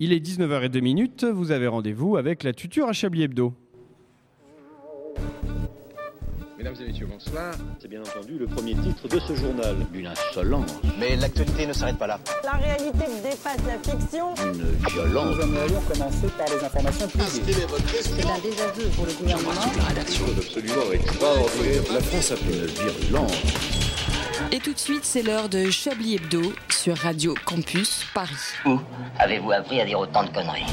Il est 19h02, vous avez rendez-vous avec la tuture à Chablis Hebdo. Mesdames et messieurs, bonsoir. C'est bien entendu le premier titre de ce journal. Une insolence, Mais l'actualité ne s'arrête pas là. La réalité dépasse la fiction. une violence. Nous aimerions commencer par les informations privées. C'est un désaveu pour le gouvernement. absolument extraordinaire. La France a fait une virulence. Et tout de suite, c'est l'heure de Chablis Hebdo sur Radio Campus Paris. Où avez-vous appris à dire autant de conneries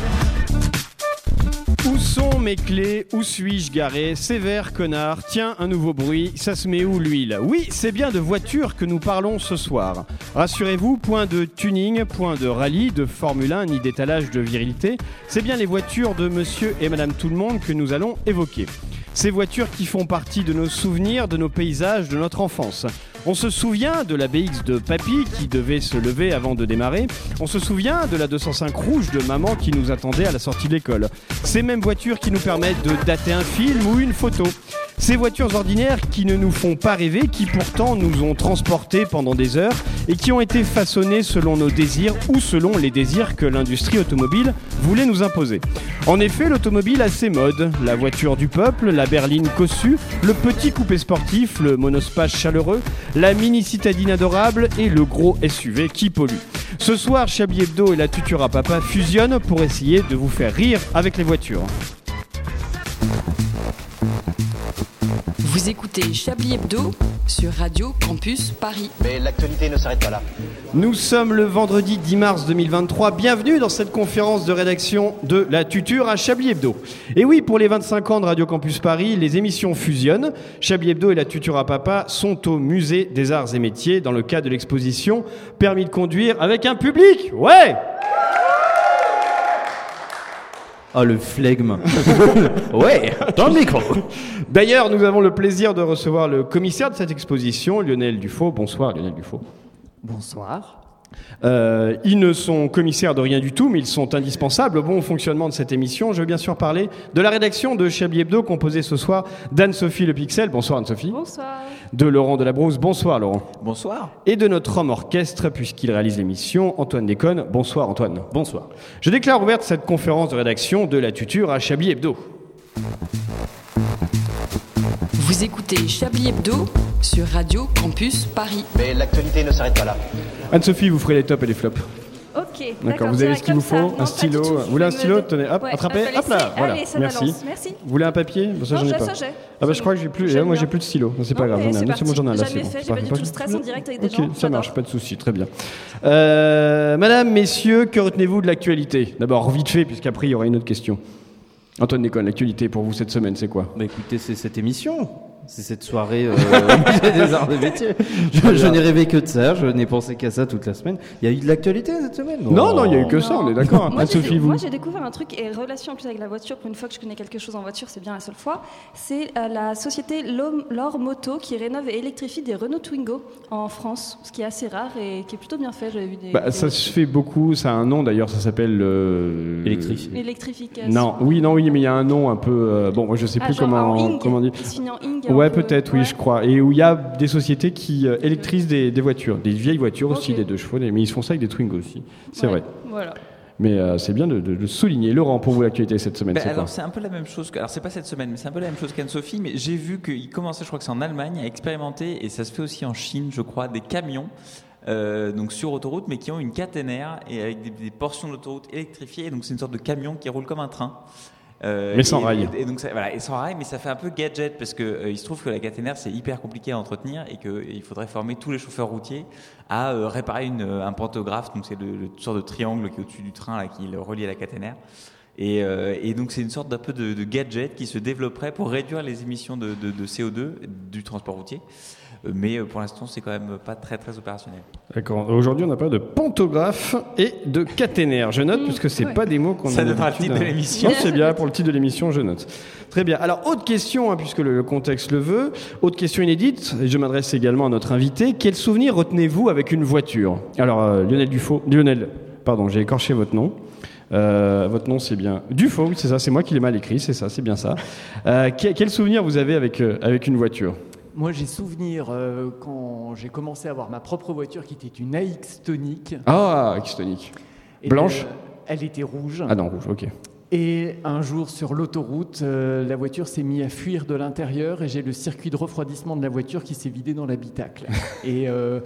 Où sont mes clés Où suis-je garé Sévère connard, tiens un nouveau bruit, ça se met où l'huile Oui, c'est bien de voiture que nous parlons ce soir. Rassurez-vous, point de tuning, point de rallye, de Formule 1 ni d'étalage de virilité, c'est bien les voitures de monsieur et madame tout le monde que nous allons évoquer. Ces voitures qui font partie de nos souvenirs, de nos paysages, de notre enfance. On se souvient de la BX de Papy qui devait se lever avant de démarrer. On se souvient de la 205 rouge de maman qui nous attendait à la sortie de l'école. Ces mêmes voitures qui nous permettent de dater un film ou une photo. Ces voitures ordinaires qui ne nous font pas rêver, qui pourtant nous ont transportés pendant des heures et qui ont été façonnées selon nos désirs ou selon les désirs que l'industrie automobile voulait nous imposer. En effet, l'automobile a ses modes. La voiture du peuple, la berline cossue, le petit coupé sportif, le monospace chaleureux, la mini citadine adorable et le gros SUV qui pollue. Ce soir, Chablis Hebdo et la tuture à papa fusionnent pour essayer de vous faire rire avec les voitures. Vous écoutez Chablis Hebdo sur Radio Campus Paris. Mais l'actualité ne s'arrête pas là. Nous sommes le vendredi 10 mars 2023. Bienvenue dans cette conférence de rédaction de la tuture à Chablis Hebdo. Et oui, pour les 25 ans de Radio Campus Paris, les émissions fusionnent. Chablis Hebdo et la tuture à papa sont au musée des arts et métiers dans le cadre de l'exposition Permis de conduire avec un public. Ouais! Ah, le flegme. ouais, dans le micro. D'ailleurs, nous avons le plaisir de recevoir le commissaire de cette exposition, Lionel Dufaux. Bonsoir, Lionel Dufaux. Bonsoir. Euh, ils ne sont commissaires de rien du tout, mais ils sont indispensables au bon fonctionnement de cette émission. Je veux bien sûr parler de la rédaction de Chablis Hebdo, composée ce soir d'Anne-Sophie Le Pixel. Bonsoir Anne-Sophie. Bonsoir. De Laurent Delabrousse. Bonsoir Laurent. Bonsoir. Et de notre homme orchestre, puisqu'il réalise l'émission, Antoine Déconne. Bonsoir Antoine. Bonsoir. Je déclare ouverte cette conférence de rédaction de la tuture à Chablis Hebdo. Vous écoutez Chablis Hebdo sur Radio Campus Paris. Mais l'actualité ne s'arrête pas là. Anne-Sophie, vous ferez les tops et les flops. Ok. D'accord, vous avez ce qu'il vous faut Un stylo Vous voulez un stylo Tenez, hop, Ouais, attrapez, hop là, voilà. Allez, ça Merci. balance. Merci. Vous voulez un papier Bon, Ça, Non, j'en ai ça, pas. ça, j'ai. Ah bah je crois que j'ai plus, J'aime moi j'ai plus de stylo. C'est pas grave, j'en ai un. c'est ai un là. J'ai c'est bon. pas du tout stress en direct avec des Ok, gens, ça j'adore. marche, pas de souci, très bien. Euh, Madame, messieurs, que retenez-vous de l'actualité? D'abord, vite fait, puisqu'après il y aura une autre question. Antoine Déconne, l'actualité pour vous cette semaine, c'est quoi? Bah écoutez, c'est cette émission. C'est cette soirée euh, des arts et métiers. Je, je n'ai rêvé que de ça, je n'ai pensé qu'à ça toute la semaine. Il y a eu de l'actualité cette semaine Non, non, il y a eu que Non. ça, on est d'accord. Moi, j'ai- Anne-Sophie, vous Moi, j'ai découvert un truc et relation en plus avec la voiture. Pour une fois que je connais quelque chose en voiture, c'est bien la seule fois. C'est euh, la société Lor Moto qui rénove et électrifie des Renault Twingo en France, ce qui est assez rare et qui est plutôt bien fait. J'avais vu des. Bah, des- ça se fait beaucoup, ça a un nom d'ailleurs, ça s'appelle. euh, Électrifié. L'électrification. Non, oui, non, oui, mais il y a un nom un peu. euh, bon, moi, je sais Ah, plus genre comment, comment on dit. Ouais, peu. peut-être, oui, Ouais. je crois. Et où il y a des sociétés qui euh, électrisent des, des voitures, des vieilles voitures aussi, des deux chevaux, mais ils font ça avec des Twingo aussi. C'est Ouais, vrai. Voilà. Mais euh, c'est bien de, de- de souligner. Laurent, pour vous, l'actualité cette semaine, Ben c'est quoi alors c'est un peu la même chose que alors c'est pas cette semaine mais c'est un peu la même chose qu'Anne-Sophie mais j'ai vu qu'il commençait je crois que c'est en Allemagne à expérimenter et ça se fait aussi en Chine je crois des camions euh, donc sur autoroute mais qui ont une caténaire et avec des, des portions d'autoroute électrifiées et donc c'est une sorte de camion qui roule comme un train. Euh, Mais sans et- rail. Et, donc ça, voilà, et sans rail, mais ça fait un peu gadget parce que euh, il se trouve que la caténaire c'est hyper compliqué à entretenir et qu'il faudrait former tous les chauffeurs routiers à euh, réparer une, un pantographe, donc c'est le, le sorte de triangle qui est au-dessus du train là, qui le relie à la caténaire. Et, euh, et donc c'est une sorte d'un peu de, de gadget qui se développerait pour réduire les émissions de, de- de CO2 du transport routier. Mais euh, pour l'instant, c'est quand même pas très très opérationnel. D'accord. Aujourd'hui, on a pas de pantographe et de caténaire. Je note, puisque c'est ouais. pas des mots qu'on Ça a donnera le l'habitude titre de à- l'émission. Non, c'est bien pour le titre de l'émission, je note. Très bien. Alors, autre question, hein, puisque le, le contexte le veut. Autre question inédite, et je m'adresse également à notre invité. Quel souvenir retenez-vous avec une voiture? Alors, euh, Lionel Dufaux. Lionel, pardon, j'ai écorché votre nom. Euh, votre nom, c'est bien Dufaux, oui, c'est ça. C'est moi qui l'ai mal écrit, c'est ça, c'est bien ça. Euh, quel, quel souvenir vous avez avec, euh, avec une voiture? Moi, j'ai souvenir euh, quand j'ai commencé à avoir ma propre voiture qui était une AX Tonic. Ah, Xtonic. Et, Blanche euh, Elle était rouge. Ah non, rouge, ok. Et un jour sur l'autoroute, euh, la voiture s'est mise à fuir de l'intérieur et j'ai le circuit de refroidissement de la voiture qui s'est vidé dans l'habitacle. et euh,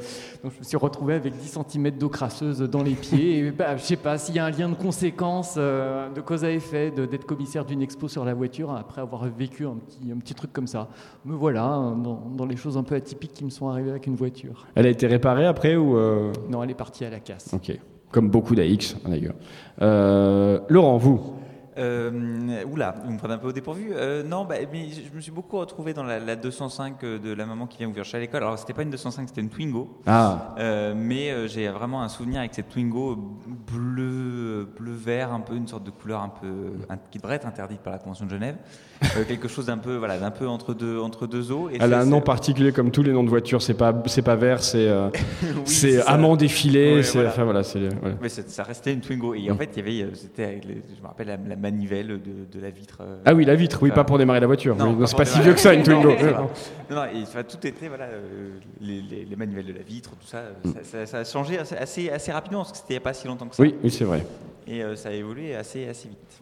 donc je me suis retrouvé avec 10 cm d'eau crasseuse dans les pieds. Et bah, je sais pas s'il y a un lien de conséquence, euh, de cause à effet, d'être commissaire d'une expo sur la voiture après avoir vécu un petit, un petit truc comme ça. Me voilà hein, dans, dans les choses un peu atypiques qui me sont arrivées avec une voiture. Elle a été réparée après ou Non, elle est partie à la casse. Ok. Comme beaucoup d'AX, d'ailleurs. Euh, Laurent, vous? Euh, oula, vous me prenez un peu au dépourvu. Euh, non, bah, mais je me suis beaucoup retrouvé dans la, la 205 de la maman qui vient ouvrir chez l'école. Alors, c'était pas une 205, c'était une Twingo. Ah. Euh, mais euh, j'ai vraiment un souvenir avec cette Twingo bleu, bleu vert, un peu une sorte de couleur un peu un- qui devrait être interdite par la Convention de Genève. Euh, quelque chose d'un peu, voilà, d'un peu entre deux, entre deux eaux. Et Elle a un nom particulier comme tous les noms de voitures. C'est pas, c'est pas vert, c'est, euh, Oui, c'est amant défilé. Ouais, c'est, voilà. enfin voilà, c'est, voilà. Mais ça restait une Twingo. Et en fait, il y avait, euh, c'était je me rappelle la, la manivelle de, de la vitre. euh, Ah oui, la vitre, oui, pas pour démarrer la voiture. c'est pas si vieux que ça, une Twingo. Non, non, et, enfin, tout était, voilà, euh, les, les- les manivelles de la vitre, tout ça, Mm. ça, ça- ça a changé assez, assez, assez rapidement, parce que c'était il n'y a pas si longtemps que ça. Oui, oui, c'est vrai. Et euh, ça a évolué assez, assez vite.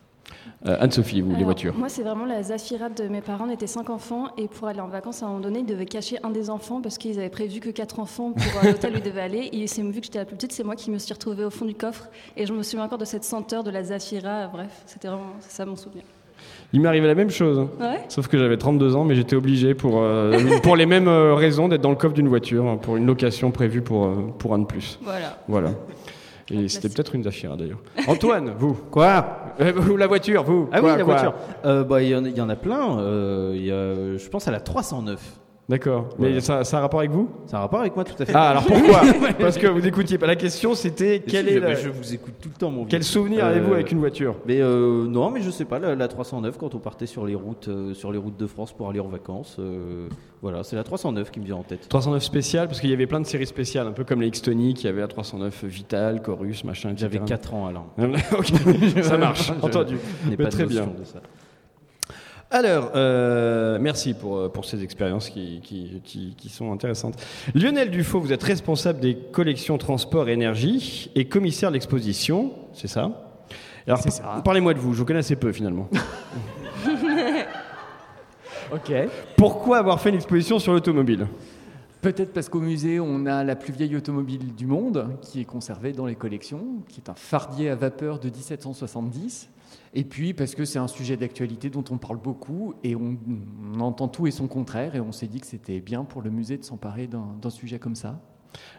Euh, Anne-Sophie, vous, les voitures. Moi, c'est vraiment la Zafira de mes parents. On était cinq enfants et pour aller en vacances, à un moment donné, ils devaient cacher un des enfants parce qu'ils avaient prévu que quatre enfants pour euh, l'hôtel où ils devaient aller. Et c'est vu que j'étais la plus petite, c'est moi qui me suis retrouvée au fond du coffre et je me souviens encore de cette senteur de la Zafira. Bref, c'était vraiment ça mon souvenir. Il m'est arrivé la même chose. Ouais. Sauf que j'avais 32 ans, mais j'étais obligé pour, euh, pour les mêmes euh, raisons d'être dans le coffre d'une voiture, pour une location prévue pour, pour un de plus. Voilà. Voilà. Et c'était peut-être une Zafira d'ailleurs. Antoine, vous Quoi? Vous, la voiture, vous Ah Quoi, oui, la quoi voiture. Euh, bah, Il y, en a- il y en a plein. euh, il y a- je pense à la 309. D'accord. Mais Voilà. ça, ça a rapport avec vous Ça a rapport avec moi tout à fait. Ah, alors pourquoi Parce que vous écoutiez pas. La question c'était quel Si, est la- je vous écoute tout le temps, mon vieux. Quel souvenir Euh, avez-vous avec une voiture Mais euh, non, mais je sais pas. La, la 309 quand on partait sur les routes, euh, sur les routes de France pour aller en vacances. euh, voilà, c'est la 309 qui me vient en tête. 309 spécial, parce qu'il y avait plein de séries spéciales, un peu comme les X-Tony qui avait la 309 Vital, Chorus, machin, etc. J'avais 4 ans alors. ok, ça marche, Je entendu. n'ai Mais pas de très bien. notion de ça. Alors, euh, merci pour, euh, pour ces expériences qui, qui, qui, qui sont intéressantes. Lionel Dufaux, vous êtes responsable des collections transport et énergie et commissaire de l'exposition, c'est ça? Alors, parlez-moi de vous, je vous connais assez peu finalement. Ok. Pourquoi avoir fait une exposition sur l'automobile? Peut-être parce qu'au musée, on a la plus vieille automobile du monde qui est conservée dans les collections, qui est un fardier à vapeur de 1770. Et puis parce que c'est un sujet d'actualité dont on parle beaucoup et on, entend tout et son contraire. Et on s'est dit que c'était bien pour le musée de s'emparer d'un sujet comme ça.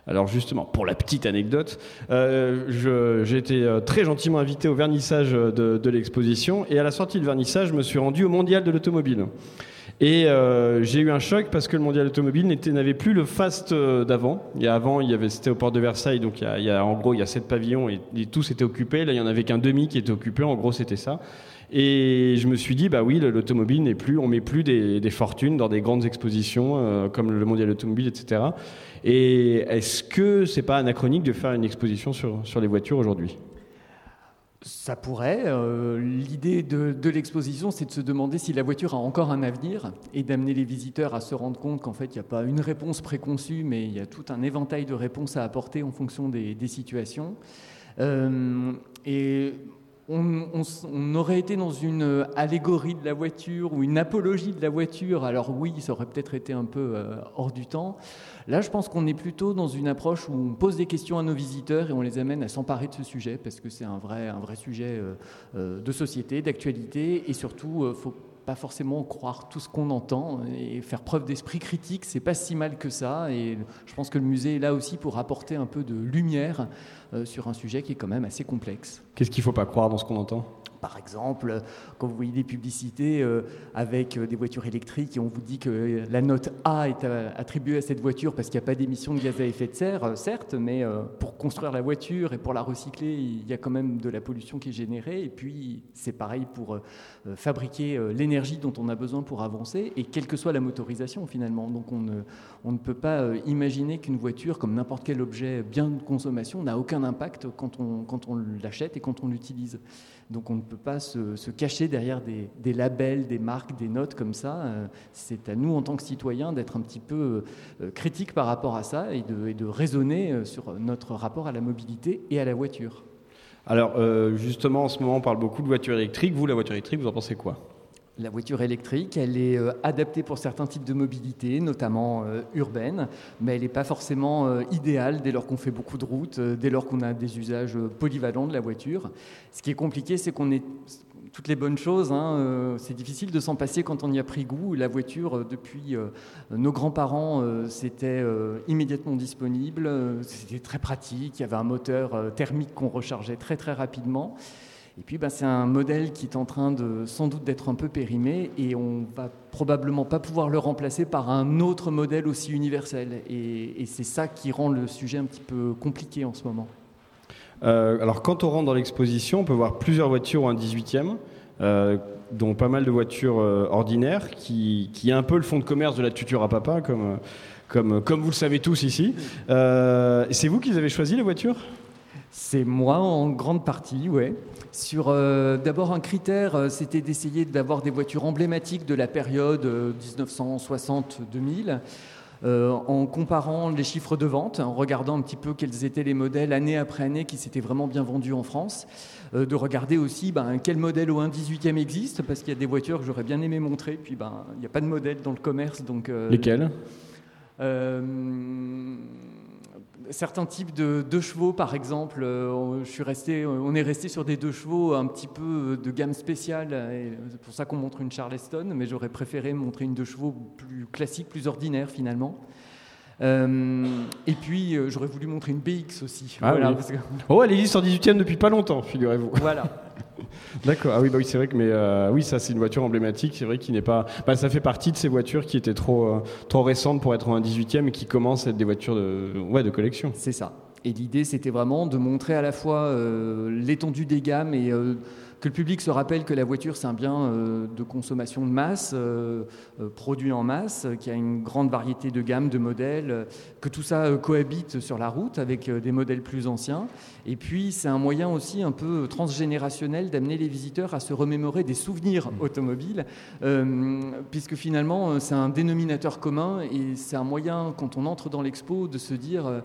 Alors justement, pour la petite anecdote, euh, j'ai été euh, très gentiment invité au vernissage de l'exposition et à la sortie du vernissage, je me suis rendu au Mondial de l'automobile. Et euh, j'ai eu un choc parce que le Mondial automobile n'avait plus le fast euh, d'avant. Il y a avant, il y avait c'était au port de Versailles, donc il y a, il y a- en gros il y a sept pavillons et, tous étaient occupés. Là, il y en avait qu'un demi qui était occupé. En gros, c'était ça. Et je me suis dit, bah oui, le- l'automobile n'est plus, on met plus des, des fortunes dans des grandes expositions euh, comme le Mondial automobile, etc. Et est-ce que c'est pas anachronique de faire une exposition sur, sur les voitures aujourd'hui? Ça pourrait. euh, L'idée de, l'exposition, c'est de se demander si la voiture a encore un avenir et d'amener les visiteurs à se rendre compte qu'en fait, il n'y a pas une réponse préconçue, mais il y a tout un éventail de réponses à apporter en fonction des, situations. Euh, et on aurait été dans une allégorie de la voiture ou une apologie de la voiture. Alors oui, ça aurait peut-être été un peu euh, hors du temps. Là, je pense qu'on est plutôt dans une approche où on pose des questions à nos visiteurs et on les amène à s'emparer de ce sujet parce que c'est un vrai, un vrai sujet euh, euh, de société, d'actualité et surtout, euh, faut pas forcément croire tout ce qu'on entend et faire preuve d'esprit critique, c'est pas si mal que ça. Et je pense que le musée est là aussi pour apporter un peu de lumière sur un sujet qui est quand même assez complexe. Qu'est-ce qu'il faut pas croire dans ce qu'on entend? Par exemple, quand vous voyez des publicités euh, avec euh, des voitures électriques et on vous dit que la note A est euh, attribuée à cette voiture parce qu'il n'y a pas d'émissions de gaz à effet de serre, certes, mais pour construire la voiture et pour la recycler, il y a quand même de la pollution qui est générée. Et puis, c'est pareil pour fabriquer l'énergie dont on a besoin pour avancer, et quelle que soit la motorisation finalement. Donc, on ne, peut pas imaginer qu'une voiture, comme n'importe quel objet bien de consommation, n'a aucun impact quand on l'achète et quand on l'utilise. Donc on ne peut pas se, cacher derrière des, labels, des marques, des notes comme ça. Euh, C'est à nous, en tant que citoyens, d'être un petit peu euh, critiques par rapport à ça et de, raisonner euh, sur notre rapport à la mobilité et à la voiture. Alors justement, en ce moment, on parle beaucoup de voitures électriques. Vous, la voiture électrique, vous en pensez quoi? La voiture électrique, elle est euh, adaptée pour certains types de mobilité, notamment euh, urbaine, mais elle n'est pas forcément euh, idéale dès lors qu'on fait beaucoup de routes, dès lors qu'on a des usages polyvalents de la voiture. Ce qui est compliqué, c'est qu'on est toutes les bonnes choses, hein, c'est difficile de s'en passer quand on y a pris goût. La voiture, depuis nos grands-parents, c'était immédiatement disponible, c'était très pratique, il y avait un moteur thermique qu'on rechargeait très très rapidement. Et puis ben, c'est un modèle qui est en train de sans doute d'être un peu périmé et on va probablement pas pouvoir le remplacer par un autre modèle aussi universel. Et, c'est ça qui rend le sujet un petit peu compliqué en ce moment. Euh, alors, quand on rentre dans l'exposition, on peut voir plusieurs voitures ou un 18e, euh, dont pas mal de voitures euh, ordinaires, qui, qui est un peu le fond de commerce de la tuture à papa, comme, comme, comme vous le savez tous ici. C'est vous qui avez choisi les voitures? C'est moi en grande partie, ouais. Sur euh, d'abord un critère, euh, c'était d'essayer d'avoir des voitures emblématiques de la période euh, 1960-2000. euh, en comparant les chiffres de vente, en regardant un petit peu quels étaient les modèles année après année qui s'étaient vraiment bien vendus en France, euh, de regarder aussi ben, quel modèle au 1 18e existe, parce qu'il y a des voitures que j'aurais bien aimé montrer, puis ben, il n'y a pas de modèle dans le commerce. Donc, euh, Lesquelles? Euh, certains types de deux chevaux, par exemple, euh, je suis resté, on est resté sur des deux chevaux un petit peu de gamme spéciale. C'est pour ça qu'on montre une Charleston, mais j'aurais préféré montrer une deux chevaux plus classique, plus ordinaire finalement. Euh, et puis euh, j'aurais voulu montrer une BX aussi. Ah Voilà, oui. parce que- Oh, elle existe en 18e depuis pas longtemps, figurez-vous. voilà. D'accord. Ah oui, bah oui, c'est vrai que mais euh, oui, ça c'est une voiture emblématique. C'est vrai qu'il n'est pas. Bah, ça fait partie de ces voitures qui étaient trop euh, trop récentes pour être en 18e et qui commencent à être des voitures de ouais de collection. C'est ça. Et l'idée, c'était vraiment de montrer à la fois euh, l'étendue des gammes et que le public se rappelle que la voiture, c'est un bien euh, de consommation de masse, euh, euh, produit en masse, qui a une grande variété de gammes, de modèles, que tout ça cohabite sur la route avec des modèles plus anciens. Et puis, c'est un moyen aussi un peu transgénérationnel d'amener les visiteurs à se remémorer des souvenirs automobiles, euh, puisque finalement, c'est un dénominateur commun et c'est un moyen, quand on entre dans l'expo, de se dire...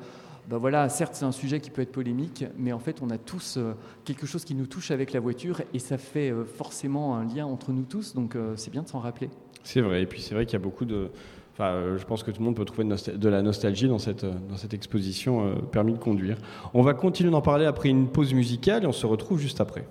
ben voilà, certes, c'est un sujet qui peut être polémique, mais en fait, on a tous euh, quelque chose qui nous touche avec la voiture et ça fait euh, forcément un lien entre nous tous, donc euh, c'est bien de s'en rappeler. C'est vrai. Et puis c'est vrai qu'il y a beaucoup de. Enfin, je pense que tout le monde peut trouver de, la nostalgie dans cette, exposition permis de conduire. On va continuer d'en parler après une pause musicale et on se retrouve juste après.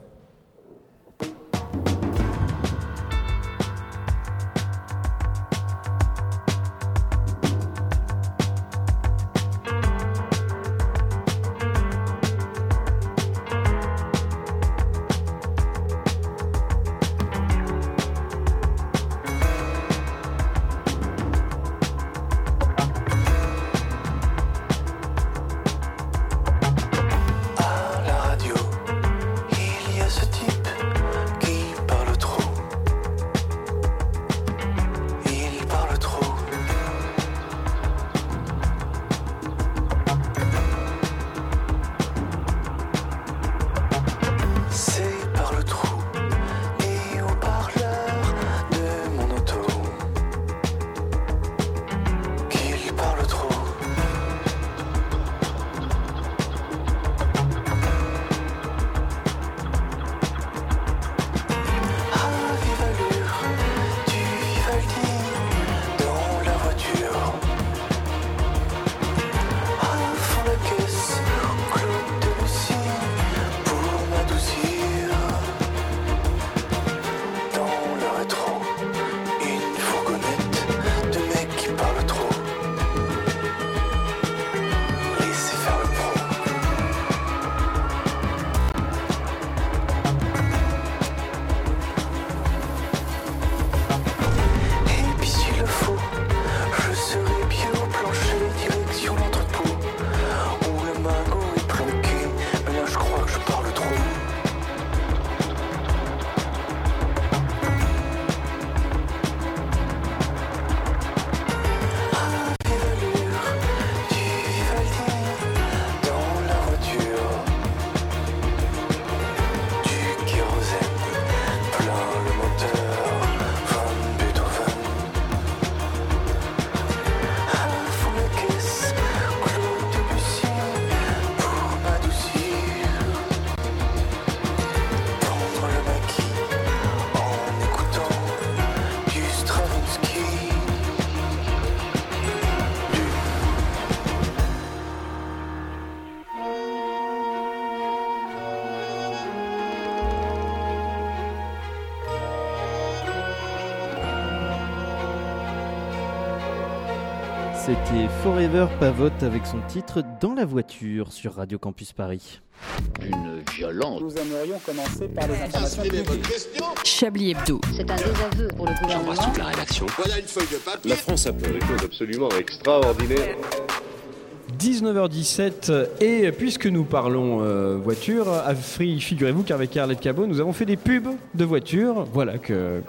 Forever Pavote avec son titre Dans la voiture sur Radio Campus Paris. Une violence. Nous aimerions commencer par les informations Chablis Hebdo. C'est un désaveu pour le gouvernement. toute la rédaction. Voilà une feuille de papier. La France a fait des choses absolument extraordinaires. 19h17 et puisque nous parlons euh, voiture, à Free, figurez-vous qu'avec Arlette Cabot, nous avons fait des pubs de voitures. Voilà que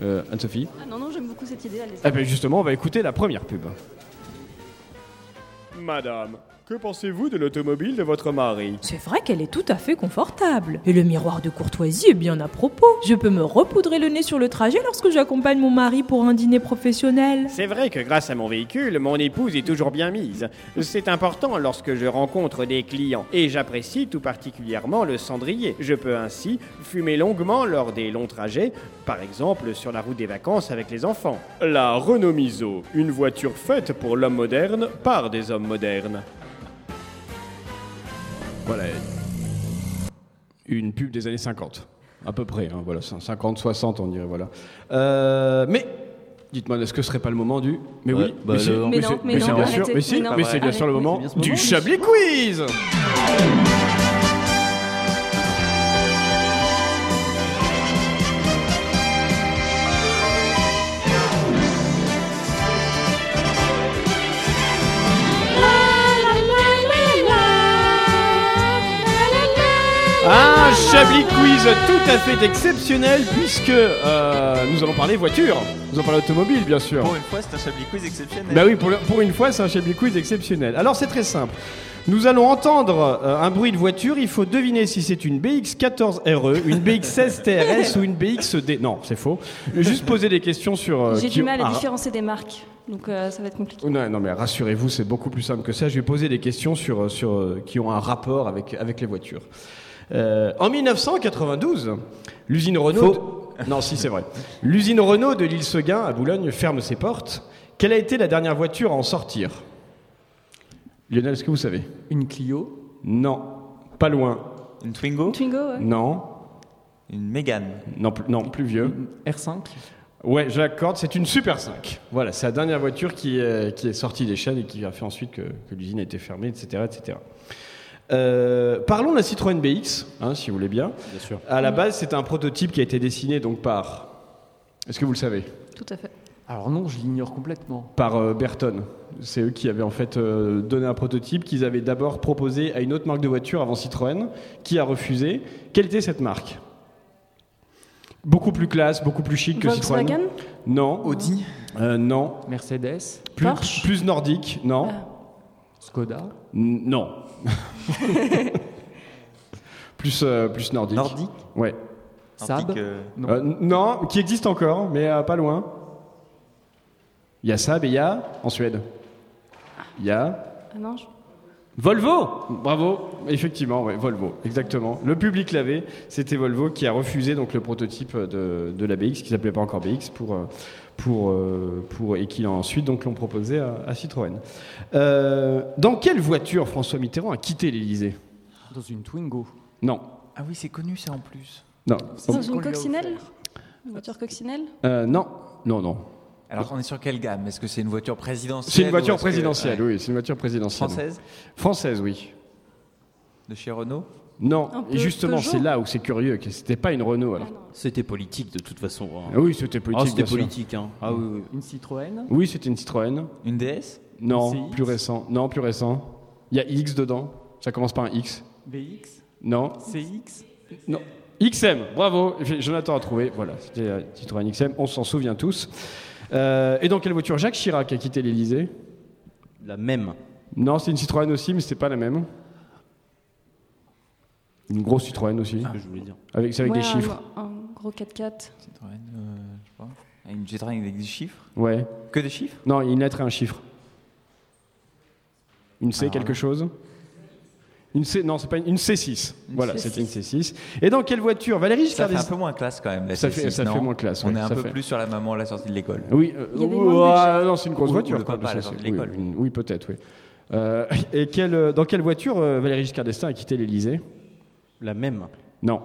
euh, Anne-Sophie. Ah non, non, j'aime beaucoup cette idée. Eh ben justement, on va écouter la première pub. Madame, que pensez-vous de l'automobile de votre mari? C'est vrai qu'elle est tout à fait confortable. Et le miroir de courtoisie est bien à propos. Je peux me repoudrer le nez sur le trajet lorsque j'accompagne mon mari pour un dîner professionnel. C'est vrai que grâce à mon véhicule, mon épouse est toujours bien mise. C'est important lorsque je rencontre des clients et j'apprécie tout particulièrement le cendrier. Je peux ainsi fumer longuement lors des longs trajets, par exemple sur la route des vacances avec les enfants. La Renault Miso, une voiture faite pour l'homme moderne par des hommes modernes. Voilà. Une pub des années 50. À peu près, hein, voilà, 50, 60 on dirait, voilà. Euh, mais, dites-moi, est-ce que ce serait pas le moment du... Mais Ouais, oui, bah, Mais c'est- mais bien sûr, mais si, c'est bien sûr le moment du. Chablis Quiz Chablis Quiz tout à fait exceptionnel puisque euh, nous allons parler voiture. Nous allons parler automobile, bien sûr. Pour une fois, c'est un Chablis Quiz exceptionnel. Bah oui, pour, le- pour une fois, c'est un Chablis Quiz exceptionnel. Alors c'est très simple. Nous allons entendre euh, un bruit de voiture. Il faut deviner si c'est une BX14 RE, E, une BX16 TRS ou une BXD. Non, c'est faux. Juste poser des questions sur. euh, J'ai qui- du mal à Ah, différencier des marques, donc euh, ça va être compliqué. non, non, mais rassurez-vous, c'est beaucoup plus simple que ça. Je vais poser des questions sur, sur, euh, qui ont un rapport avec, avec les voitures. Euh, en 1992, l'usine Renault. de- Non, si, c'est vrai. L'usine Renault de l'île Seguin, à Boulogne, ferme ses portes. Quelle a été la dernière voiture à en sortir? Lionel, est-ce que vous savez? Une Clio? Non, pas loin. Une Twingo? Twingo, ouais. Non, Une Mégane? Non, plus- non, plus vieux. R5 Ouais, j'accorde, c'est une Super 5. Voilà, c'est la dernière voiture qui est, qui est sortie des chaînes et qui a fait ensuite que, que l'usine a été fermée, etc. etc. Euh, parlons de la Citroën BX, hein, si vous voulez bien. Bien sûr. À la base, c'est un prototype qui a été dessiné donc par. Est-ce que vous le savez? Tout à fait. Alors non, je l'ignore complètement. Par euh, Berton. C'est eux qui avaient en fait euh, donné un prototype qu'ils avaient d'abord proposé à une autre marque de voiture avant Citroën, qui a refusé. Quelle était cette marque? Beaucoup plus classe, beaucoup plus chic que Volkswagen? Citroën. Non. Audi? Euh, non. Mercedes, Plus, Porsche? plus nordique, non. Skoda, N- Non. plus, euh, plus nordique. Nordique Ouais. Saab Nordique, euh, Non. Euh, non, qui existe encore, mais euh, pas loin. Il y a Saab et il y a en Suède. Il y a Ah non, je- Volvo Bravo Effectivement, ouais, Volvo, exactement. Le public l'avait, c'était Volvo qui a refusé donc le prototype de, de la BX, qui s'appelait pas encore BX, pour, euh, pour, euh, pour, et qui ensuite donc l'ont proposé à, à Citroën. Euh, dans quelle voiture François Mitterrand a quitté l'Elysée dans une Twingo. Non. Ah oui, c'est connu ça en plus. Non. C'est dans une coccinelle? Une voiture coccinelle? Euh, non, non, non. Alors on est sur quelle gamme? Est-ce que c'est une voiture présidentielle C'est une voiture que- présidentielle, oui, c'est une voiture présidentielle. Française? Française, oui. De chez Renault? Non, et justement, c'est là où c'est curieux, que c'était pas une Renault alors. C'était politique de toute façon. hein. Ah oui, c'était politique. Ah, c'était bien sûr. politique. Hein. Ah oui, oui. Une Citroën, Oui, c'était une Citroën. Une DS Non, CX. plus récent. Non, plus récent. Il y a X dedans. Ça commence par un X. VX, Non. CX, Non. XM, bravo. Jonathan a trouvé. Voilà, c'était la Citroën XM. On s'en souvient tous. Euh, et dans quelle voiture Jacques Chirac a quitté l'Elysée La même. Non, c'est une Citroën aussi, mais c'était pas la même. Une grosse Citroën aussi. C'est ce que je voulais dire. Avec, c'est avec Ouais, des un- chiffres. Un, gros 4x4. Citroën, euh, je sais pas. Ah, Une Citroën avec des chiffres Ouais. Que des chiffres Non, une lettre et un chiffre. Une C, Alors quelque chose Une C, non, c'est pas une, une C6. Une voilà, C6. c'était une C6. Et dans quelle voiture? Valérie Ça fait un d'Estaing peu moins classe quand même. La Ça fait- C6, ça fait moins classe, On ouais, est un peu fait. plus sur la maman à la sortie de l'école. Oui, euh, ah, non, c'est une grosse Ou- ou voiture. le quoi, papa à la ça, sortie de c'est- l'école. Oui, une- oui, peut-être, oui. Euh, et quelle, dans quelle voiture euh, Valérie Giscard d'Estaing a quitté l'Elysée La même. Non.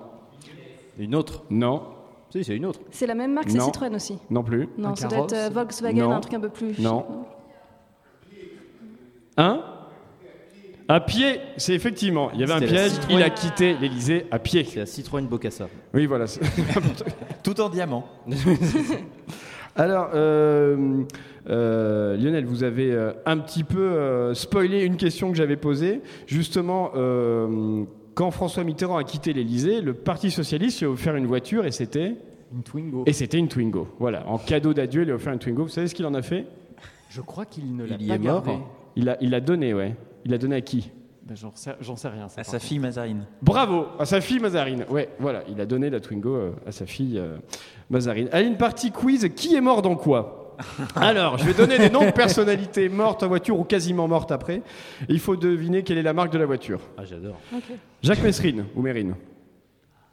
Une autre Non. Si, c'est une autre. C'est la même marque, c'est Non. Citroën aussi. Non plus. Non, Un ça doit être euh, carrosse Volkswagen, Non. un truc un peu plus. Non. Hein? À pied, c'est effectivement. Il y avait un C'était la piège, Citroën. il a quitté l'Elysée à pied. C'est la Citroën Bocassa. Oui, voilà. c'est- Tout en diamant. Alors, euh, euh, Lionel, vous avez euh, un petit peu euh, spoilé une question que j'avais posée. Justement, euh, quand François Mitterrand a quitté l'Elysée, le Parti Socialiste lui a offert une voiture et c'était Une Twingo. Et c'était une Twingo. Voilà, en cadeau d'adieu, il lui a offert une Twingo. Vous savez ce qu'il en a fait? Je crois qu'il ne l'a pas est mort. gardé. il a, il a donné, ouais. Il a donné à qui? Ben, J'en sais, j'en sais rien. ça, À sa fille Mazarine. Bravo À sa fille Mazarine. Ouais, voilà, il a donné la Twingo euh, à sa fille euh, Mazarine. Allez, une partie quiz. Qui est mort dans quoi? Alors, je vais donner des noms de personnalités mortes en voiture ou quasiment mortes après. Il faut deviner quelle est la marque de la voiture. Ah, j'adore. Jacques Messrine ou Mérine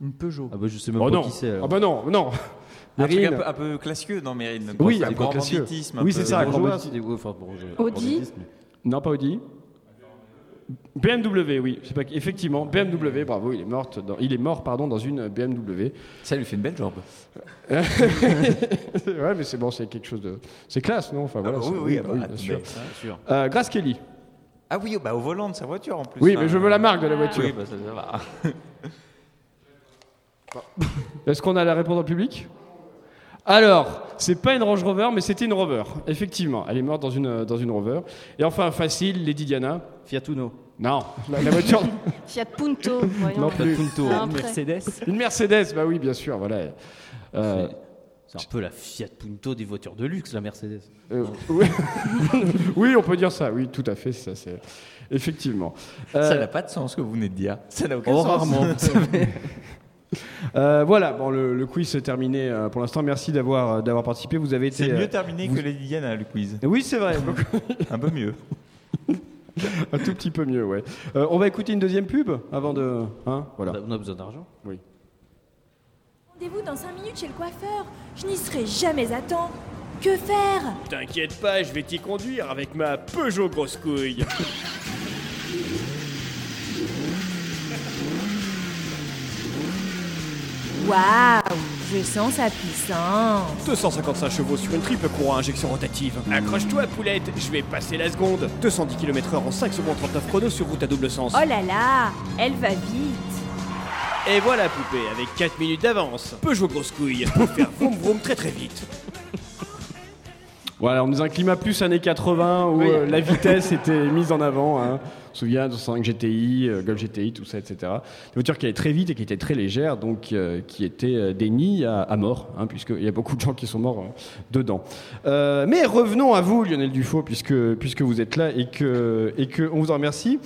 Une Peugeot. Ah bah je sais même Oh pas non qui c'est. alors. Ah bah non, non Un truc un peu, un peu classieux, non, Mérine? Oui, un peu grand classieux. Oui, c'est ça, Bourgeois, Audi Non, pas Audi. BMW, oui. C'est pas... Effectivement, BMW, bravo, il est, morte dans... il est mort pardon, dans une BMW. Ça lui fait une belle jambe. ouais, mais c'est bon, c'est quelque chose de. C'est classe, non? Enfin, voilà, bah oui, oui, bah bah, bien tout sûr. Euh, Grace Kelly. Ah oui, bah, au volant de sa voiture en plus. Oui, mais je veux la marque de la voiture. Oui, bah, ça, ça va. Est-ce qu'on a la réponse en public? Alors, c'est pas une Range Rover, mais c'était une Rover. Effectivement, elle est morte dans une, dans une Rover. Et enfin, facile, Lady Diana. Fiat Uno. Non, la, la voiture. Fiat Punto, voyons. non plus. Punto. Ah, Une. Mercedes. Une Mercedes, bah oui, bien sûr, voilà. Euh, C'est un peu la Fiat Punto des voitures de luxe, la Mercedes. euh, oui. oui, on peut dire ça, oui, tout à fait, ça c'est. Effectivement. Euh, Ça n'a pas de sens ce que vous venez de dire. Ça n'a aucun Oh, sens. rarement. Euh, voilà, bon, le, le quiz est terminé euh, pour l'instant. Merci d'avoir euh, d'avoir participé. Vous avez été. C'est euh, mieux terminé vous- que Lady Diana, le quiz. Oui, c'est vrai. Un peu mieux. Un tout petit peu mieux, ouais. Euh, on va écouter une deuxième pub avant de. Hein voilà. On a besoin d'argent. Oui. Rendez-vous dans 5 minutes chez le coiffeur. Je n'y serai jamais à temps. Que faire? T'inquiète pas, je vais t'y conduire avec ma Peugeot grosse couille. Waouh, je sens sa puissance. 255 chevaux sur une triple courroie injection rotative. Accroche-toi, poulette, je vais passer la seconde. 210 km/h en 5 secondes 39 chrono sur route à double sens. Oh là là, elle va vite. Et voilà, poupée, avec 4 minutes d'avance. Peugeot grosse couille, pour faire vroom vroom très très vite. Voilà, on est dans un climat plus années 80 où euh, la vitesse était mise en avant. Hein. On se souvient de 5 GTI, euh, Golf GTI, tout ça, etc. Des voitures qui allaient très vite et qui étaient très légères, donc euh, qui étaient euh, des nids à, à mort, hein, puisqu'il y a beaucoup de gens qui sont morts euh, dedans. Euh, mais revenons à vous, Lionel Dufaux, puisque, puisque vous êtes là et que, et que on vous en remercie.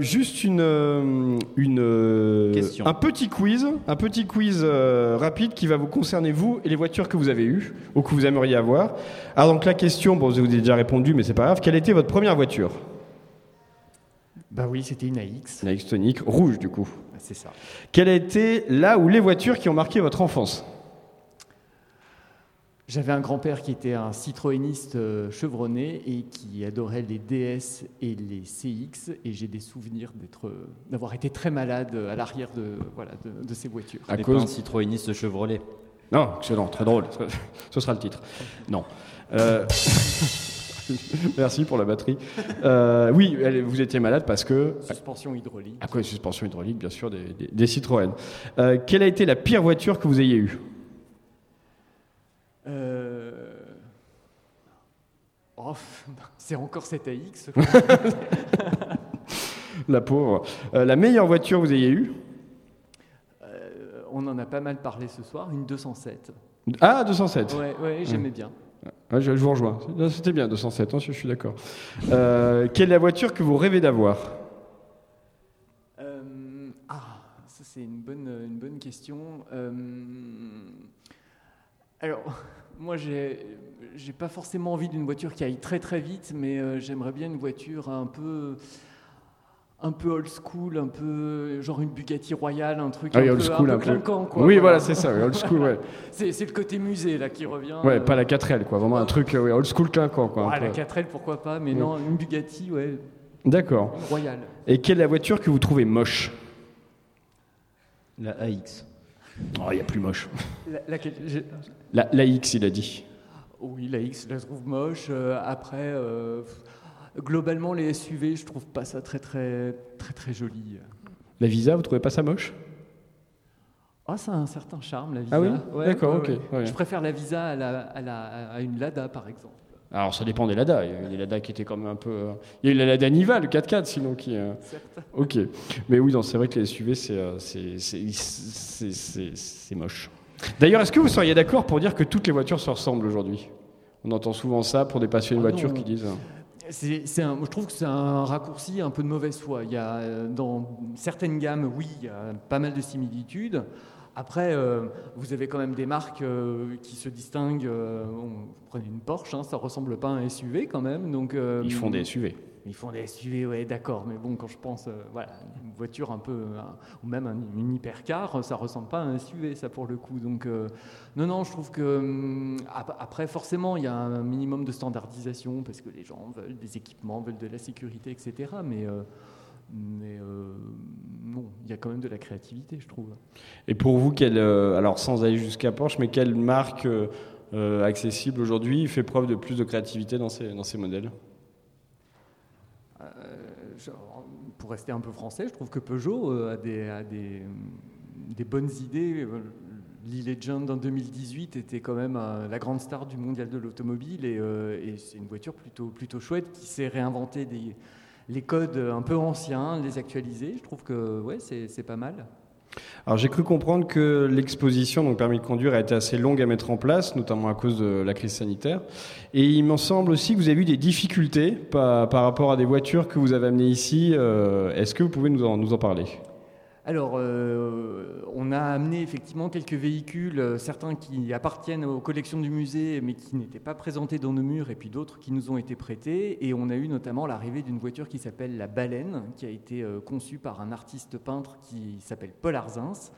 Juste une, une, Question. un petit quiz, un petit quiz rapide qui va vous concerner vous et les voitures que vous avez eues ou que vous aimeriez avoir. Alors donc la question, bon, je vous ai déjà répondu, mais c'est pas grave. Quelle était votre première voiture? Bah oui, c'était une AX. La X-Tonic, rouge du coup. Ah, C'est ça. Quelle a été là ou les voitures qui ont marqué votre enfance? J'avais un grand-père qui était un citroëniste euh, chevronné et qui adorait les DS et les CX. Et j'ai des souvenirs d'être, euh, d'avoir été très malade à l'arrière de, voilà, de, de ces voitures. À cause- pas un citroëniste Chevrolet. Non, excellent, très drôle. Ce sera le titre. Non. Euh, Merci pour la batterie. Euh, oui, elle- vous étiez malade parce que. Suspension hydraulique. À quoi suspension hydraulique, bien sûr, des, des- des Citroën. Euh, quelle a été la pire voiture que vous ayez eue? Euh, oh, c'est encore cette AX. La pauvre. Euh, la meilleure voiture que vous ayez eue? On en a pas mal parlé ce soir, une 207. Ah, 207. Ouais, ouais, j'aimais bien. Je, vous rejoins. C'était bien, 207, hein, je, suis d'accord. Euh, quelle est la voiture que vous rêvez d'avoir? Euh, ah, ça c'est une bonne, question. Euh, alors, moi j'ai, j'ai pas forcément envie d'une voiture qui aille très très vite, mais j'aimerais bien une voiture un peu, un peu old school, un peu genre une Bugatti Royale, un truc Ah oui, un, old peu, school, un un peu clinquant, quoi. Oui, voilà, c'est ça, oui, old school, ouais. c'est, c'est le côté musée là qui revient. Ouais, euh, pas la 4L, quoi. Vraiment un truc euh, ouais, old school clinquant, quoi. ouais, la peu. 4L pourquoi pas, mais Oui. non, une Bugatti, ouais, D'accord. royale. Et quelle est la voiture que vous trouvez moche La AX. Oh, il y a plus moche. La- laquelle- j'ai- La, la X, il a dit. Oui, la X, je la trouve moche. Euh, après, euh, Globalement, les SUV, je trouve pas ça très très très très joli. La Visa, vous trouvez pas ça moche? Ah, ça a un certain charme, la Visa. Ah oui? Ouais, D'accord, ouais, ok, ouais. Je préfère la Visa à, la- à la- à une Lada, par exemple. Alors ça dépend des Lada. Il y a eu des Lada qui étaient quand même un peu. Il y a eu la Lada Niva, le 4x4, sinon qui. euh, Certes. Ok. Mais oui, c'est vrai que les SUV, c'est euh, c'est- moche. D'ailleurs, est-ce que vous seriez d'accord pour dire que toutes les voitures se ressemblent aujourd'hui? On entend souvent ça pour des passionnés de Ah voitures qui disent. Je trouve que c'est un raccourci un peu de mauvaise foi. Il y a, euh, dans certaines gammes, oui, il y a pas mal de similitudes. Après, euh, vous avez quand même des marques euh, qui se distinguent. vous prenez une Porsche, hein, ça ressemble pas à un SUV quand même. Donc, Ils font des SUV. Ils font des SUV, ouais, d'accord. Mais bon, quand je pense, euh, voilà, une voiture un peu, euh, ou même un- une hypercar, ça ressemble pas à un SUV, ça pour le coup. Donc, euh, non, non, je trouve que hum, ap- après, forcément, il y a un minimum de standardisation parce que les gens veulent des équipements, veulent de la sécurité, etc. Mais, euh, mais euh, il y a quand même de la créativité, je trouve. Et pour vous, quelle, euh, alors sans aller jusqu'à Porsche, mais quelle marque euh, euh, accessible aujourd'hui fait preuve de plus de créativité dans ses, dans ses modèles Euh, genre, pour rester un peu français, je trouve que Peugeot euh, a, des, a des, bonnes idées. Euh, L'e-Legend en 2018 était quand même euh, la grande star du mondial de l'automobile et, c'est une voiture plutôt, chouette qui sait réinventer des, les codes un peu anciens, les actualiser. Je trouve que ouais, c'est pas mal. Alors j'ai cru comprendre que l'exposition, donc permis de conduire, a été assez longue à mettre en place, notamment à cause de la crise sanitaire. Et il me semble aussi que vous avez eu des difficultés par, rapport à des voitures que vous avez amenées ici. Euh, Est-ce que vous pouvez nous en parler? Alors, euh, on a amené effectivement quelques véhicules, euh, certains qui appartiennent aux collections du musée, mais qui n'étaient pas présentés dans nos murs, et puis d'autres qui nous ont été prêtés. Et on a eu notamment l'arrivée d'une voiture qui s'appelle la Baleine, qui a été euh, conçue par un artiste peintre qui s'appelle Paul Arzins,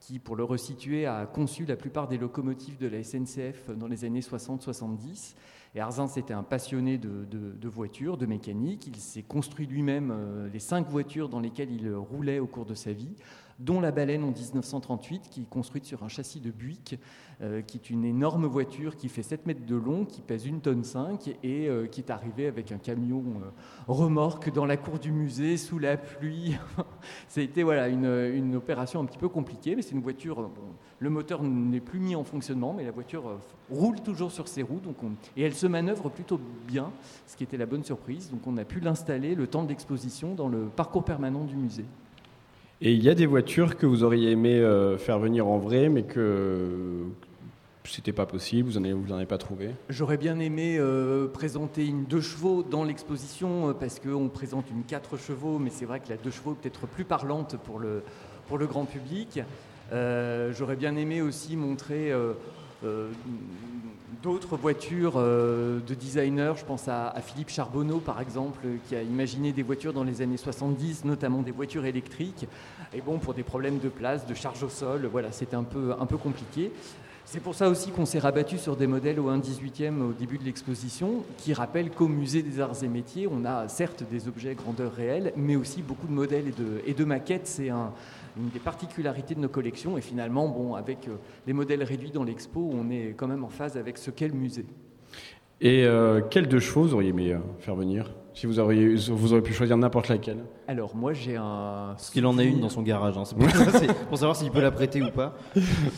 qui, pour le resituer, a conçu la plupart des locomotives de la SNCF dans les années 60-70. Et Arzins était un passionné de, voitures, de mécanique. Il s'est construit lui-même euh, les cinq voitures dans lesquelles il roulait au cours de sa vie, dont la Baleine en 1938, qui est construite sur un châssis de Buick, euh, qui est une énorme voiture qui fait 7 mètres de long, qui pèse une tonne 5 et euh, qui est arrivée avec un camion euh, remorque dans la cour du musée sous la pluie. Été voilà, une, une opération un petit peu compliquée, mais c'est une voiture. euh, le moteur n'est plus mis en fonctionnement, mais la voiture euh, roule toujours sur ses roues donc on- et elle se manœuvre plutôt bien, ce qui était la bonne surprise. Donc on a pu l'installer le temps de l'exposition dans le parcours permanent du musée. Et il y a des voitures que vous auriez aimé euh, faire venir en vrai, mais que c'était pas possible, vous n'en avez, vous en avez pas trouvé? J'aurais bien aimé euh, présenter une 2 chevaux dans l'exposition parce qu'on présente une 4 chevaux, mais c'est vrai que la 2 chevaux est peut-être plus parlante pour le, pour le grand public. Euh, J'aurais bien aimé aussi montrer euh, euh, d'autres voitures de designers. Je pense à, Philippe Charbonneau, par exemple, qui a imaginé des voitures dans les années 70, notamment des voitures électriques. Et bon, pour des problèmes de place, de charge au sol, voilà, c'était un peu, un peu compliqué. C'est pour ça aussi qu'on s'est rabattu sur des modèles au 1 18e au début de l'exposition, qui rappellent qu'au musée des arts et métiers, on a certes des objets grandeur réelle, mais aussi beaucoup de modèles et de, et de maquettes. C'est un- une des particularités de nos collections. Et finalement, bon, avec euh, les modèles réduits dans l'expo, on est quand même en phase avec ce qu'est le musée. Et euh, quelle deux vous auriez aimé euh, faire venir? Si vous auriez, vous auriez pu choisir n'importe laquelle Alors moi, j'ai un... Parce qu'il en a une dans son garage. hein. C'est pour, pour savoir s'il peut la prêter ou pas.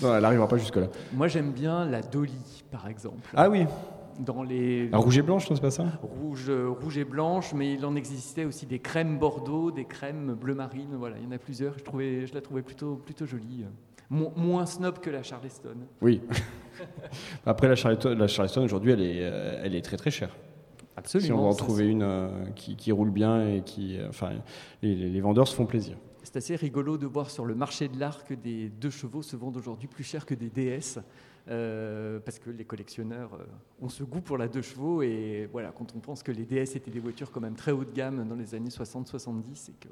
Non, elle n'arrivera pas jusque-là. Moi, j'aime bien la Dolly, par exemple. Ah oui Dans les... Rouge et blanche, non, c'est pas ça rouge, euh, rouge et blanche, mais il en existait aussi des crèmes Bordeaux, des crèmes bleu marine. Voilà, il y en a plusieurs. Je, trouvais, je la trouvais plutôt, plutôt jolie. Mo- moins snob que la Charleston. Oui. Après, la Charleston, la Charleston aujourd'hui, elle est, euh, elle est très très chère. Absolument, Si on va en trouver une euh, qui, qui roule bien et qui. euh, enfin, les, les- les vendeurs se font plaisir. C'est assez rigolo de voir sur le marché de l'art que des deux chevaux se vendent aujourd'hui plus cher que des DS. Euh, parce que les collectionneurs euh, ont ce goût pour la deux chevaux et voilà quand on pense que les DS étaient des voitures quand même très haut de gamme dans les années 60-70 et que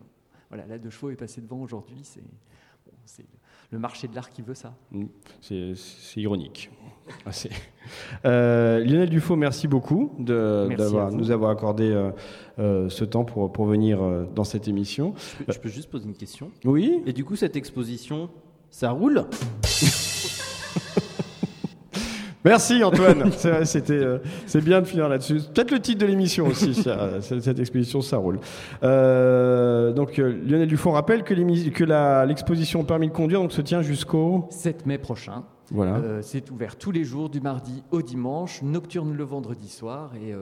voilà la deux chevaux est passée devant aujourd'hui c'est bon, le marché de l'art qui veut ça. Mm. C'est ironique. Ah, Euh, Lionel Dufaux, merci beaucoup de Merci nous avoir accordé euh, euh, ce temps pour, pour venir euh, dans cette émission. Je peux, je peux juste poser une question? Oui Et du coup, cette exposition, ça roule? Merci Antoine. C'est vrai, c'était, euh, c'est bien de finir là-dessus. Peut-être le titre de l'émission aussi. ça- cette expédition, ça roule. Euh, donc euh, Lionel Dufour rappelle que, l'émi- que la- l'exposition permis de conduire donc, se tient jusqu'au 7 mai prochain. Voilà. C'est ouvert tous les jours, du mardi au dimanche, nocturne le vendredi soir et